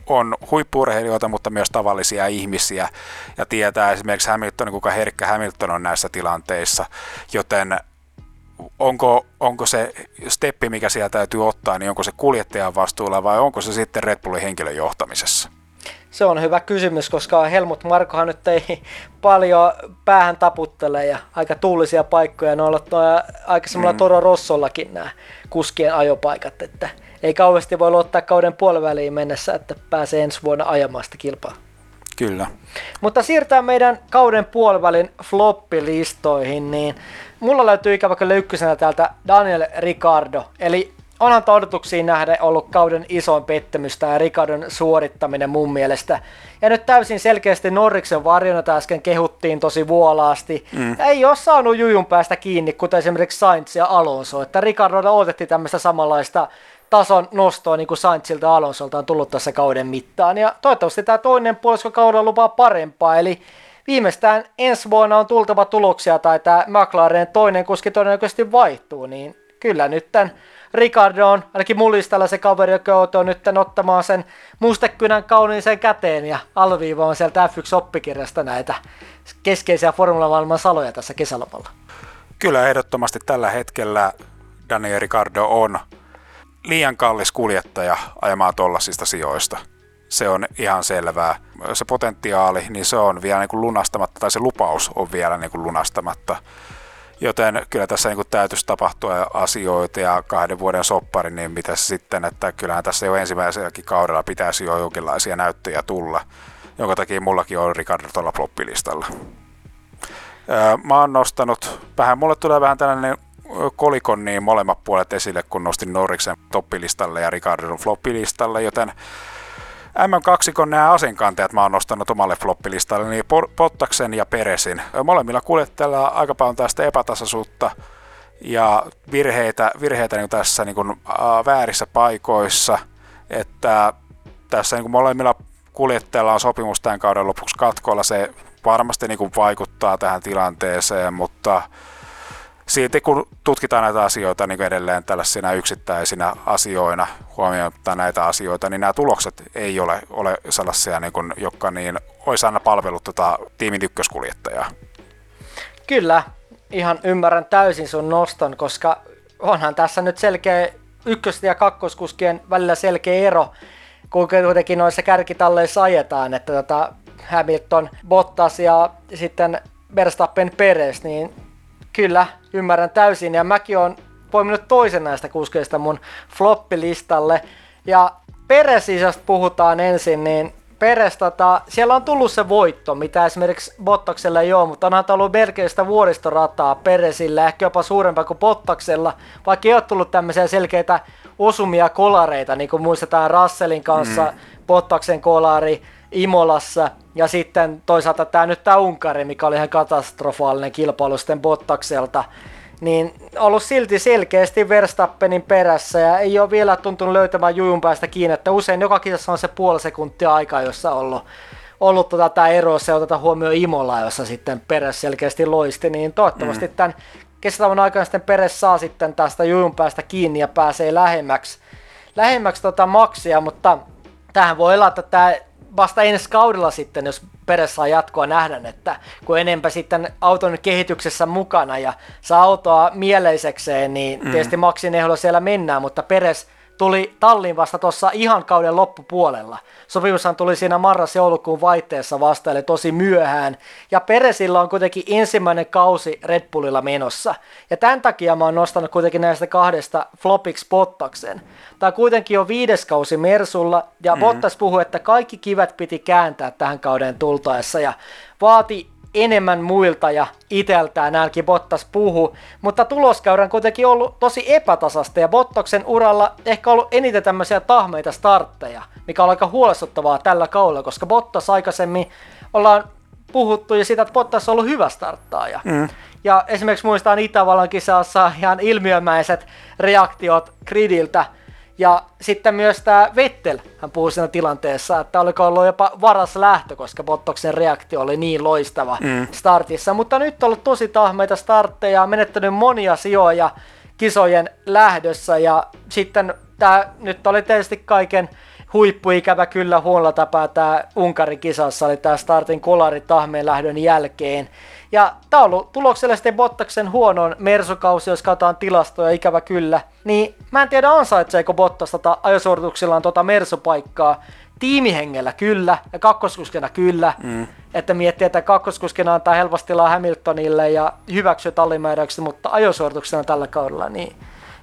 on huippuurheilijoita, mutta myös tavallisia ihmisiä ja tietää esimerkiksi Hamilton, kuinka herkkä Hamilton on näissä tilanteissa, joten onko, onko se steppi, mikä siellä täytyy ottaa, niin onko se kuljettajan vastuulla vai onko se sitten Red Bullin henkilön johtamisessa? Se on hyvä kysymys, koska Helmut Markohan nyt ei paljon päähän taputtele ja aika tuulisia paikkoja. Ne on ollut aikaisemmalla mm. Toro Rossollakin nämä kuskien ajopaikat, että ei kauheasti voi luottaa kauden puoliväliin mennessä, että pääsee ensi vuonna ajamaan sitä kilpaa. Kyllä. Mutta siirtää meidän kauden puolivälin floppilistoihin, niin mulla löytyy ikävä kyllä ykkösenä täältä Daniel Ricardo. Eli onhan odotuksiin nähden ollut kauden isoin pettymys tämä Ricardon suorittaminen mun mielestä. Ja nyt täysin selkeästi Norriksen varjona äsken kehuttiin tosi vuolaasti. Mm. Ei ole saanut jujun päästä kiinni, kuten esimerkiksi Sainz ja Alonso. Että Ricardolla odotettiin tämmöistä samanlaista tason nostoa niin kuin Sainzilta Alonsolta on tullut tässä kauden mittaan. Ja toivottavasti tämä toinen puolisko kaudella lupaa parempaa, eli viimeistään ensi vuonna on tultava tuloksia tai tämä McLaren toinen kuski todennäköisesti vaihtuu, niin kyllä nyt tämän Ricardo on ainakin mullistalla se kaveri, joka on nyt ottamaan sen mustekynän kauniiseen käteen ja alviivaan sieltä F1-oppikirjasta näitä keskeisiä Formula saloja tässä kesälomalla. Kyllä ehdottomasti tällä hetkellä Daniel Ricardo on liian kallis kuljettaja ajamaan tuollaisista sijoista. Se on ihan selvää. Se potentiaali, niin se on vielä niin kuin lunastamatta, tai se lupaus on vielä niin kuin lunastamatta. Joten kyllä tässä niin täytyisi tapahtua asioita ja kahden vuoden soppari, niin mitä sitten, että kyllähän tässä jo ensimmäiselläkin kaudella pitäisi jo jonkinlaisia näyttöjä tulla, jonka takia mullakin on Ricardo tuolla floppilistalla. Mä oon nostanut, vähän, mulle tulee vähän tällainen kolikon niin molemmat puolet esille, kun nostin Norriksen toppilistalle ja Ricardon floppilistalle, joten M2 nämä asenkantajat mä oon nostanut omalle floppilistalle, niin Pottaksen ja Peresin. Molemmilla kuljettajilla aika paljon tästä epätasaisuutta ja virheitä, virheitä niin tässä niin kuin, äh, väärissä paikoissa, että tässä niin kuin molemmilla kuljettajilla on sopimus tämän kauden lopuksi katkolla, se varmasti niin kuin vaikuttaa tähän tilanteeseen, mutta silti kun tutkitaan näitä asioita niin edelleen tällaisina yksittäisinä asioina, huomioita näitä asioita, niin nämä tulokset ei ole, ole sellaisia, niin kuin, jotka niin, olisi aina palvellut tota tiimin ykköskuljettajaa. Kyllä, ihan ymmärrän täysin sun noston, koska onhan tässä nyt selkeä ykkös- ja kakkoskuskien välillä selkeä ero, kun kuitenkin noissa kärkitalleissa ajetaan, että tota Hamilton, Bottas ja sitten Verstappen Perez, niin Kyllä, ymmärrän täysin. Ja mäkin on poiminut toisen näistä kuskeista mun floppilistalle. Ja Peresisästä puhutaan ensin, niin Peres, tota, siellä on tullut se voitto, mitä esimerkiksi Bottaksella ei ole, mutta onhan ollut melkein sitä vuoristorataa Peresillä, ehkä jopa suurempaa kuin Bottaksella, vaikka ei ole tullut tämmöisiä selkeitä osumia kolareita, niin kuin muistetaan Russellin kanssa, mm. Bottaksen kolari Imolassa, ja sitten toisaalta tämä nyt tämä Unkari, mikä oli ihan katastrofaalinen kilpailu sitten Bottakselta, niin ollut silti selkeästi Verstappenin perässä ja ei ole vielä tuntunut löytämään jujun päästä kiinni, että usein joka kisassa on se puoli sekuntia aikaa, jossa on ollut, ollut tota, tämä ero, se otetaan huomioon Imola, jossa sitten perässä selkeästi loisti, niin toivottavasti mm. tämän kesätavan aikana sitten perässä saa sitten tästä jujun päästä kiinni ja pääsee lähemmäksi, lähemmäksi tota maksia, mutta tähän voi olla, että tämä vasta ensi kaudella sitten, jos Peres saa jatkoa nähdä, että kun enempää sitten auton kehityksessä mukana ja saa autoa mieleisekseen, niin mm. tietysti Maxin ehdolla siellä mennään, mutta Peres tuli tallin vasta tuossa ihan kauden loppupuolella. Sopimushan tuli siinä marras-joulukuun vaihteessa vasta, eli tosi myöhään. Ja Peresillä on kuitenkin ensimmäinen kausi Red Bullilla menossa. Ja tämän takia mä oon nostanut kuitenkin näistä kahdesta Flopix Bottakseen. Tämä kuitenkin on viides kausi Mersulla, ja mm. Bottas puhui, että kaikki kivet piti kääntää tähän kauden tultaessa, ja vaati enemmän muilta ja iteltään näälläkin Bottas puhu, mutta tuloskäyrä on kuitenkin ollut tosi epätasasta ja Bottoksen uralla ehkä ollut eniten tämmöisiä tahmeita startteja, mikä on aika huolestuttavaa tällä kaudella, koska Bottas aikaisemmin ollaan puhuttu ja siitä, että Bottas on ollut hyvä starttaaja. Mm. Ja esimerkiksi muistaan Itävallan kisassa ihan ilmiömäiset reaktiot Gridiltä, ja sitten myös tämä Vettel, hän puhui siinä tilanteessa, että oliko ollut jopa varas lähtö, koska Bottoksen reaktio oli niin loistava mm. startissa. Mutta nyt on ollut tosi tahmeita startteja, menettänyt monia sijoja kisojen lähdössä ja sitten tämä nyt oli tietysti kaiken huippuikävä kyllä huonolla tapaa tämä Unkarin kisassa oli tämä startin kolari tahmeen lähdön jälkeen. Ja tämä on ollut tuloksellisesti Bottaksen huonon mersukausi, jos katsotaan tilastoja, ikävä kyllä. Niin mä en tiedä ansaitseeko Bottas tota ajosuorituksillaan tota mersupaikkaa. Tiimihengellä kyllä, ja kakkoskuskena kyllä. Mm. Että miettii, että kakkoskuskena antaa helposti tilaa Hamiltonille ja hyväksyy tallimääräykset, mutta ajosuorituksena tällä kaudella, niin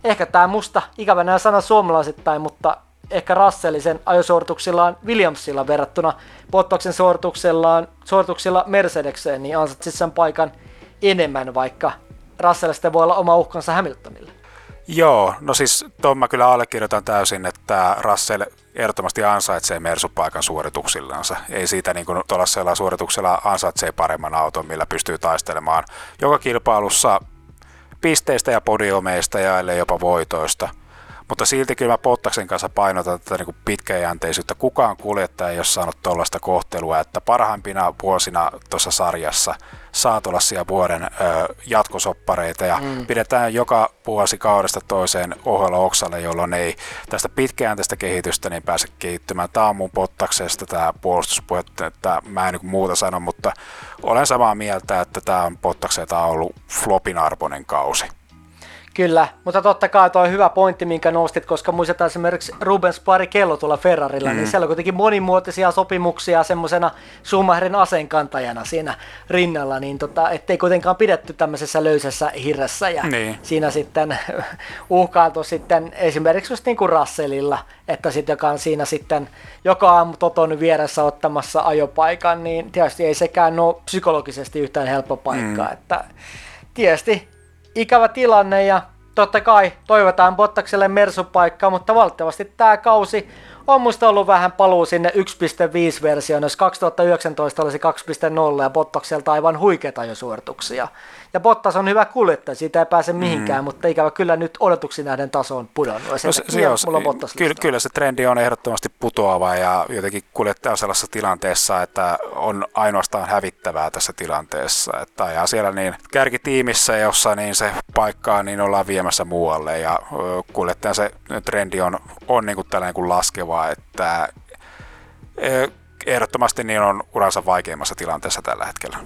ehkä tämä musta, ikävä nämä sana suomalaisittain, mutta ehkä Russellisen ajosuorituksillaan Williamsilla verrattuna Bottaksen suorituksellaan, suorituksilla Mercedekseen, niin ansaitsit sen paikan enemmän, vaikka Russell sitten voi olla oma uhkansa Hamiltonille. Joo, no siis tuon mä kyllä allekirjoitan täysin, että Russell ehdottomasti ansaitsee Mersu-paikan suorituksillansa. Ei siitä niin kuin tuollaisella suorituksella ansaitsee paremman auton, millä pystyy taistelemaan joka kilpailussa pisteistä ja podiumeista ja ellei jopa voitoista – mutta silti kyllä mä Pottaksen kanssa painotan tätä niin pitkäjänteisyyttä. Kukaan kuljettaja ei ole saanut tuollaista kohtelua, että parhaimpina vuosina tuossa sarjassa saa tuollaisia vuoden ö, jatkosoppareita ja mm. pidetään joka vuosi kaudesta toiseen ohella oksalle, jolloin ei tästä pitkäjänteistä kehitystä niin pääse kehittymään. Tämä on mun Pottaksesta tämä puolustuspuhe, että mä en niin muuta sano, mutta olen samaa mieltä, että tämä on Pottakselta ollut flopin arvoinen kausi. Kyllä, mutta totta kai tuo on hyvä pointti, minkä nostit, koska muistetaan esimerkiksi Rubens pari kello tuolla Ferrarilla, niin mm. niin siellä on kuitenkin monimuotoisia sopimuksia semmoisena Schumacherin aseenkantajana siinä rinnalla, niin tota, ettei kuitenkaan pidetty tämmöisessä löysässä hirressä ja niin. siinä sitten uhkailtu sitten esimerkiksi just niin kuin Russellilla, että sitten joka on siinä sitten joka aamu Toton vieressä ottamassa ajopaikan, niin tietysti ei sekään ole psykologisesti yhtään helppo paikka, mm. että tietysti ikävä tilanne ja totta kai toivotaan Bottakselle mersupaikkaa, mutta valitettavasti tämä kausi on musta ollut vähän paluu sinne 1.5-versioon, jos 2019 olisi 2.0 ja Bottakselta aivan huikeita jo suorituksia. Ja Bottas on hyvä kuljettaja, siitä ei pääse mihinkään, mm. mutta ikävä kyllä nyt odotuksi nähden taso on pudonnut. No se, se mulla on Bottas kyllä, kyllä se trendi on ehdottomasti putoava ja jotenkin kuljettaja on sellaisessa tilanteessa, että on ainoastaan hävittävää tässä tilanteessa. Että ajaa siellä niin kärkitiimissä, jossa niin se paikkaa niin ollaan viemässä muualle ja kuljettajan se trendi on, on niin kuin tällainen kuin laskeva, että ehdottomasti niin on uransa vaikeimmassa tilanteessa tällä hetkellä.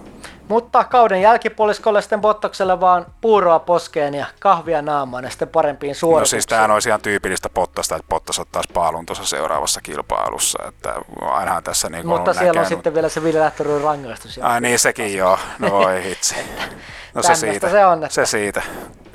Mutta kauden jälkipuoliskolle sitten Bottakselle vaan puuroa poskeen ja kahvia naamaan ja sitten parempiin suorituksiin. No siis tämähän olisi ihan tyypillistä Bottasta, että Bottas ottaisi paalun tuossa seuraavassa kilpailussa. Että ainahan tässä niin Mutta on siellä näkään, on sitten vielä se Ville rangaistus. Ai niin, sekin joo. No voi hitsi. No se siitä. se on. Se siitä.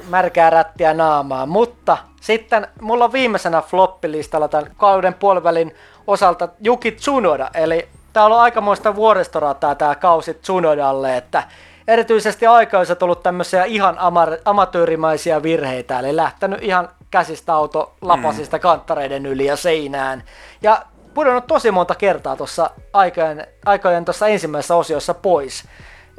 märkää rättiä naamaa, mutta sitten mulla on viimeisenä floppilistalla tämän kauden puolivälin osalta Juki Tsunoda, eli tää on aikamoista vuoristorataa tää kausi Tsunodalle, että erityisesti aikaisemmin ollut tämmöisiä ihan ama- amatöörimaisia virheitä, eli lähtenyt ihan käsistä auto lapasista mm. kanttareiden yli ja seinään. Ja pudonnut tosi monta kertaa tuossa aikojen, aikojen tuossa ensimmäisessä osiossa pois.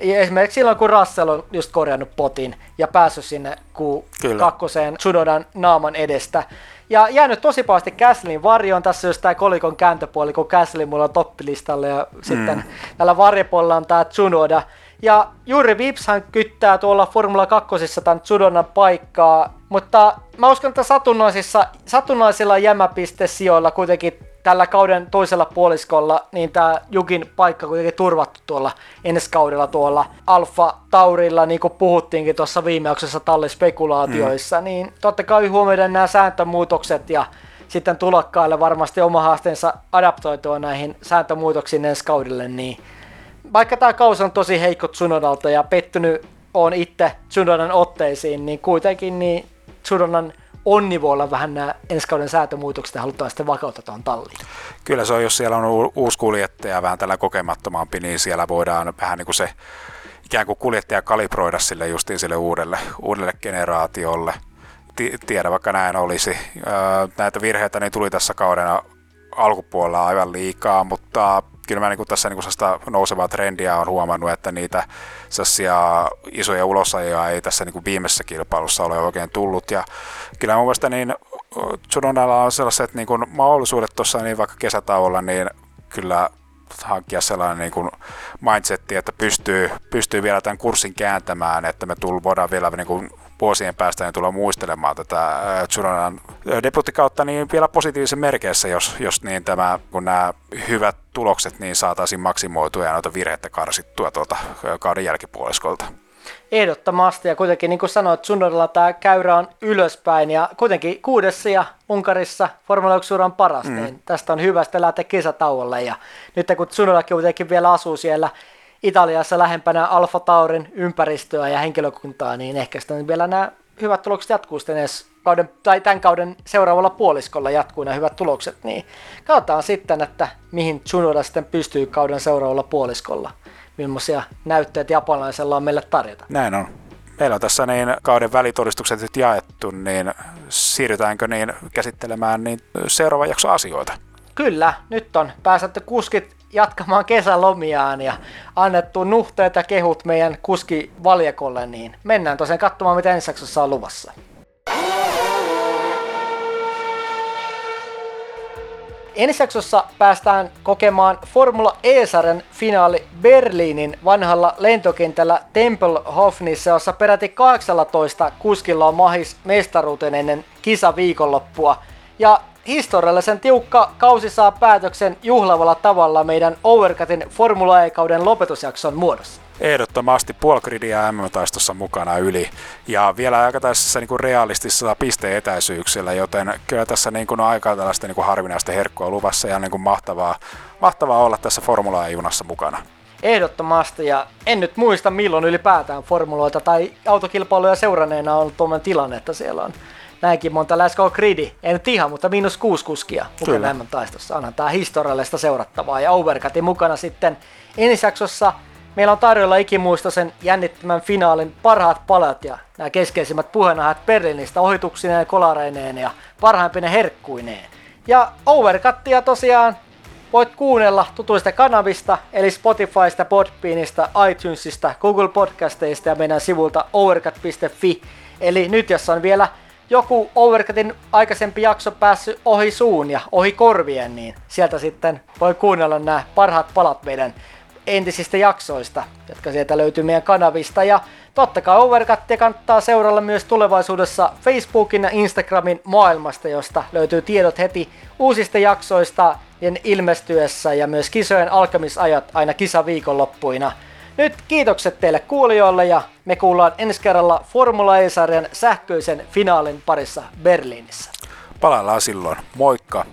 Ja esimerkiksi silloin, kun Russell on just korjannut potin ja päässyt sinne Q2 Tsunodan naaman edestä. Ja jäänyt tosi pahasti Käslin varjoon. Tässä just tämä kolikon kääntöpuoli, kun Käslin mulla on toppilistalle ja mm. sitten tällä varjopuolella on tämä Tsunoda. Ja juuri Vipshan kyttää tuolla Formula 2 tämän Tsunodan paikkaa, mutta mä uskon, että satunnaisissa, satunnaisilla jämäpistesijoilla kuitenkin tällä kauden toisella puoliskolla, niin tämä Jukin paikka kuitenkin turvattu tuolla ensi kaudella tuolla Alfa Taurilla, niin kuin puhuttiinkin tuossa viime jaksossa tallispekulaatioissa, mm. niin totta kai huomioiden nämä sääntömuutokset ja sitten tulokkaille varmasti oma haasteensa adaptoitua näihin sääntömuutoksiin ensi kaudelle, niin vaikka tämä kausi on tosi heikko Tsunodalta ja pettynyt on itse Tsunodan otteisiin, niin kuitenkin niin Tsunodan onni voi olla vähän nämä ensi kauden säätömuutokset ja halutaan sitten vakautta tuohon talliin. Kyllä se on, jos siellä on uusi kuljettaja vähän tällä kokemattomampi, niin siellä voidaan vähän niin kuin se ikään kuin kuljettaja kalibroida sille justiin sille uudelle, uudelle generaatiolle. Tiedä, vaikka näin olisi. Näitä virheitä niin tuli tässä kauden alkupuolella aivan liikaa, mutta kyllä mä niin kuin tässä niin kuin nousevaa trendiä on huomannut, että niitä isoja ulosajia ei tässä niin kuin viimeisessä kilpailussa ole oikein tullut. Ja kyllä mun mielestä niin Tsunodalla on sellaiset niin kuin mahdollisuudet tuossa niin vaikka kesätauolla, niin kyllä hankkia sellainen niin kuin mindsetti, että pystyy, pystyy vielä tämän kurssin kääntämään, että me tull, voidaan vielä niin kuin vuosien päästä niin tulla muistelemaan tätä Tsunodan debuttikautta niin vielä positiivisen merkeissä, jos, jos niin tämä, kun nämä hyvät tulokset niin saataisiin maksimoitua ja noita virheitä karsittua tuolta kauden jälkipuoliskolta. Ehdottomasti ja kuitenkin niin kuin sanoit, Tsunodalla tämä käyrä on ylöspäin ja kuitenkin kuudes ja Unkarissa Formula 1 on paras, mm. niin tästä on hyvä sitten lähteä kesätauolle ja nyt kun Tsunodakin kuitenkin vielä asuu siellä Italiassa lähempänä Alfa Taurin ympäristöä ja henkilökuntaa, niin ehkä sitten vielä nämä hyvät tulokset jatkuu sitten edes kauden, tai tämän kauden seuraavalla puoliskolla jatkuu nämä hyvät tulokset, niin katsotaan sitten, että mihin Tsunoda sitten pystyy kauden seuraavalla puoliskolla. Millaisia näytteet japanilaisella on meille tarjota. Näin on. Meillä on tässä niin kauden välitodistukset nyt jaettu, niin siirrytäänkö niin käsittelemään niin seuraava jakso asioita? Kyllä, nyt on pääsette kuskit jatkamaan kesälomiaan ja annettu nuhteet ja kehut meidän kuskivaljakolle, niin mennään tosiaan katsomaan, mitä ensi on luvassa. Ensi jaksossa päästään kokemaan Formula E-sarjan finaali Berliinin vanhalla lentokentällä Tempelhofnissa, jossa peräti 18 kuskilla on mahis mestaruuteen ennen kisaviikonloppua. Ja historiallisen tiukka kausi saa päätöksen juhlavalla tavalla meidän Overcutin Formula E-kauden lopetusjakson muodossa. Ehdottomasti puolgridia MM-taistossa mukana yli ja vielä aika tässä niin kuin realistisella pisteetäisyyksillä, joten kyllä tässä niin kuin on aika tällaista niin kuin harvinaista herkkua luvassa ja niin kuin mahtavaa, mahtavaa olla tässä Formula E-junassa mukana. Ehdottomasti, ja en nyt muista milloin ylipäätään formuloita tai autokilpailuja seuranneena on tuommoinen tilanne, että siellä on näinkin monta Let's Go Gridi, ei nyt ihan, mutta miinus kuusi kuskia mukana vähemmän taistossa. Onhan tämä historiallista seurattavaa ja Overcutin mukana sitten ensi jaksossa meillä on tarjolla ikimuistoisen jännittämän finaalin parhaat palat ja nämä keskeisimmät puheenaiheet Berliinistä ohituksineen ja kolareineen ja parhaimpine herkkuineen. Ja Overcuttia tosiaan voit kuunnella tutuista kanavista, eli Spotifysta, Podbeanista, iTunesista, Google Podcasteista ja meidän sivulta overcut.fi. Eli nyt jos on vielä joku Overcutin aikaisempi jakso päässyt ohi suun ja ohi korvien, niin sieltä sitten voi kuunnella nämä parhaat palat meidän entisistä jaksoista, jotka sieltä löytyy meidän kanavista. Ja totta kai Overcuttia kannattaa seuralla myös tulevaisuudessa Facebookin ja Instagramin maailmasta, josta löytyy tiedot heti uusista jaksoista ilmestyessä ja myös kisojen alkamisajat aina kisaviikonloppuina. Nyt kiitokset teille kuulijoille ja me kuullaan ensi kerralla Formula E-sarjan sähköisen finaalin parissa Berliinissä. Palaillaan silloin. Moikka!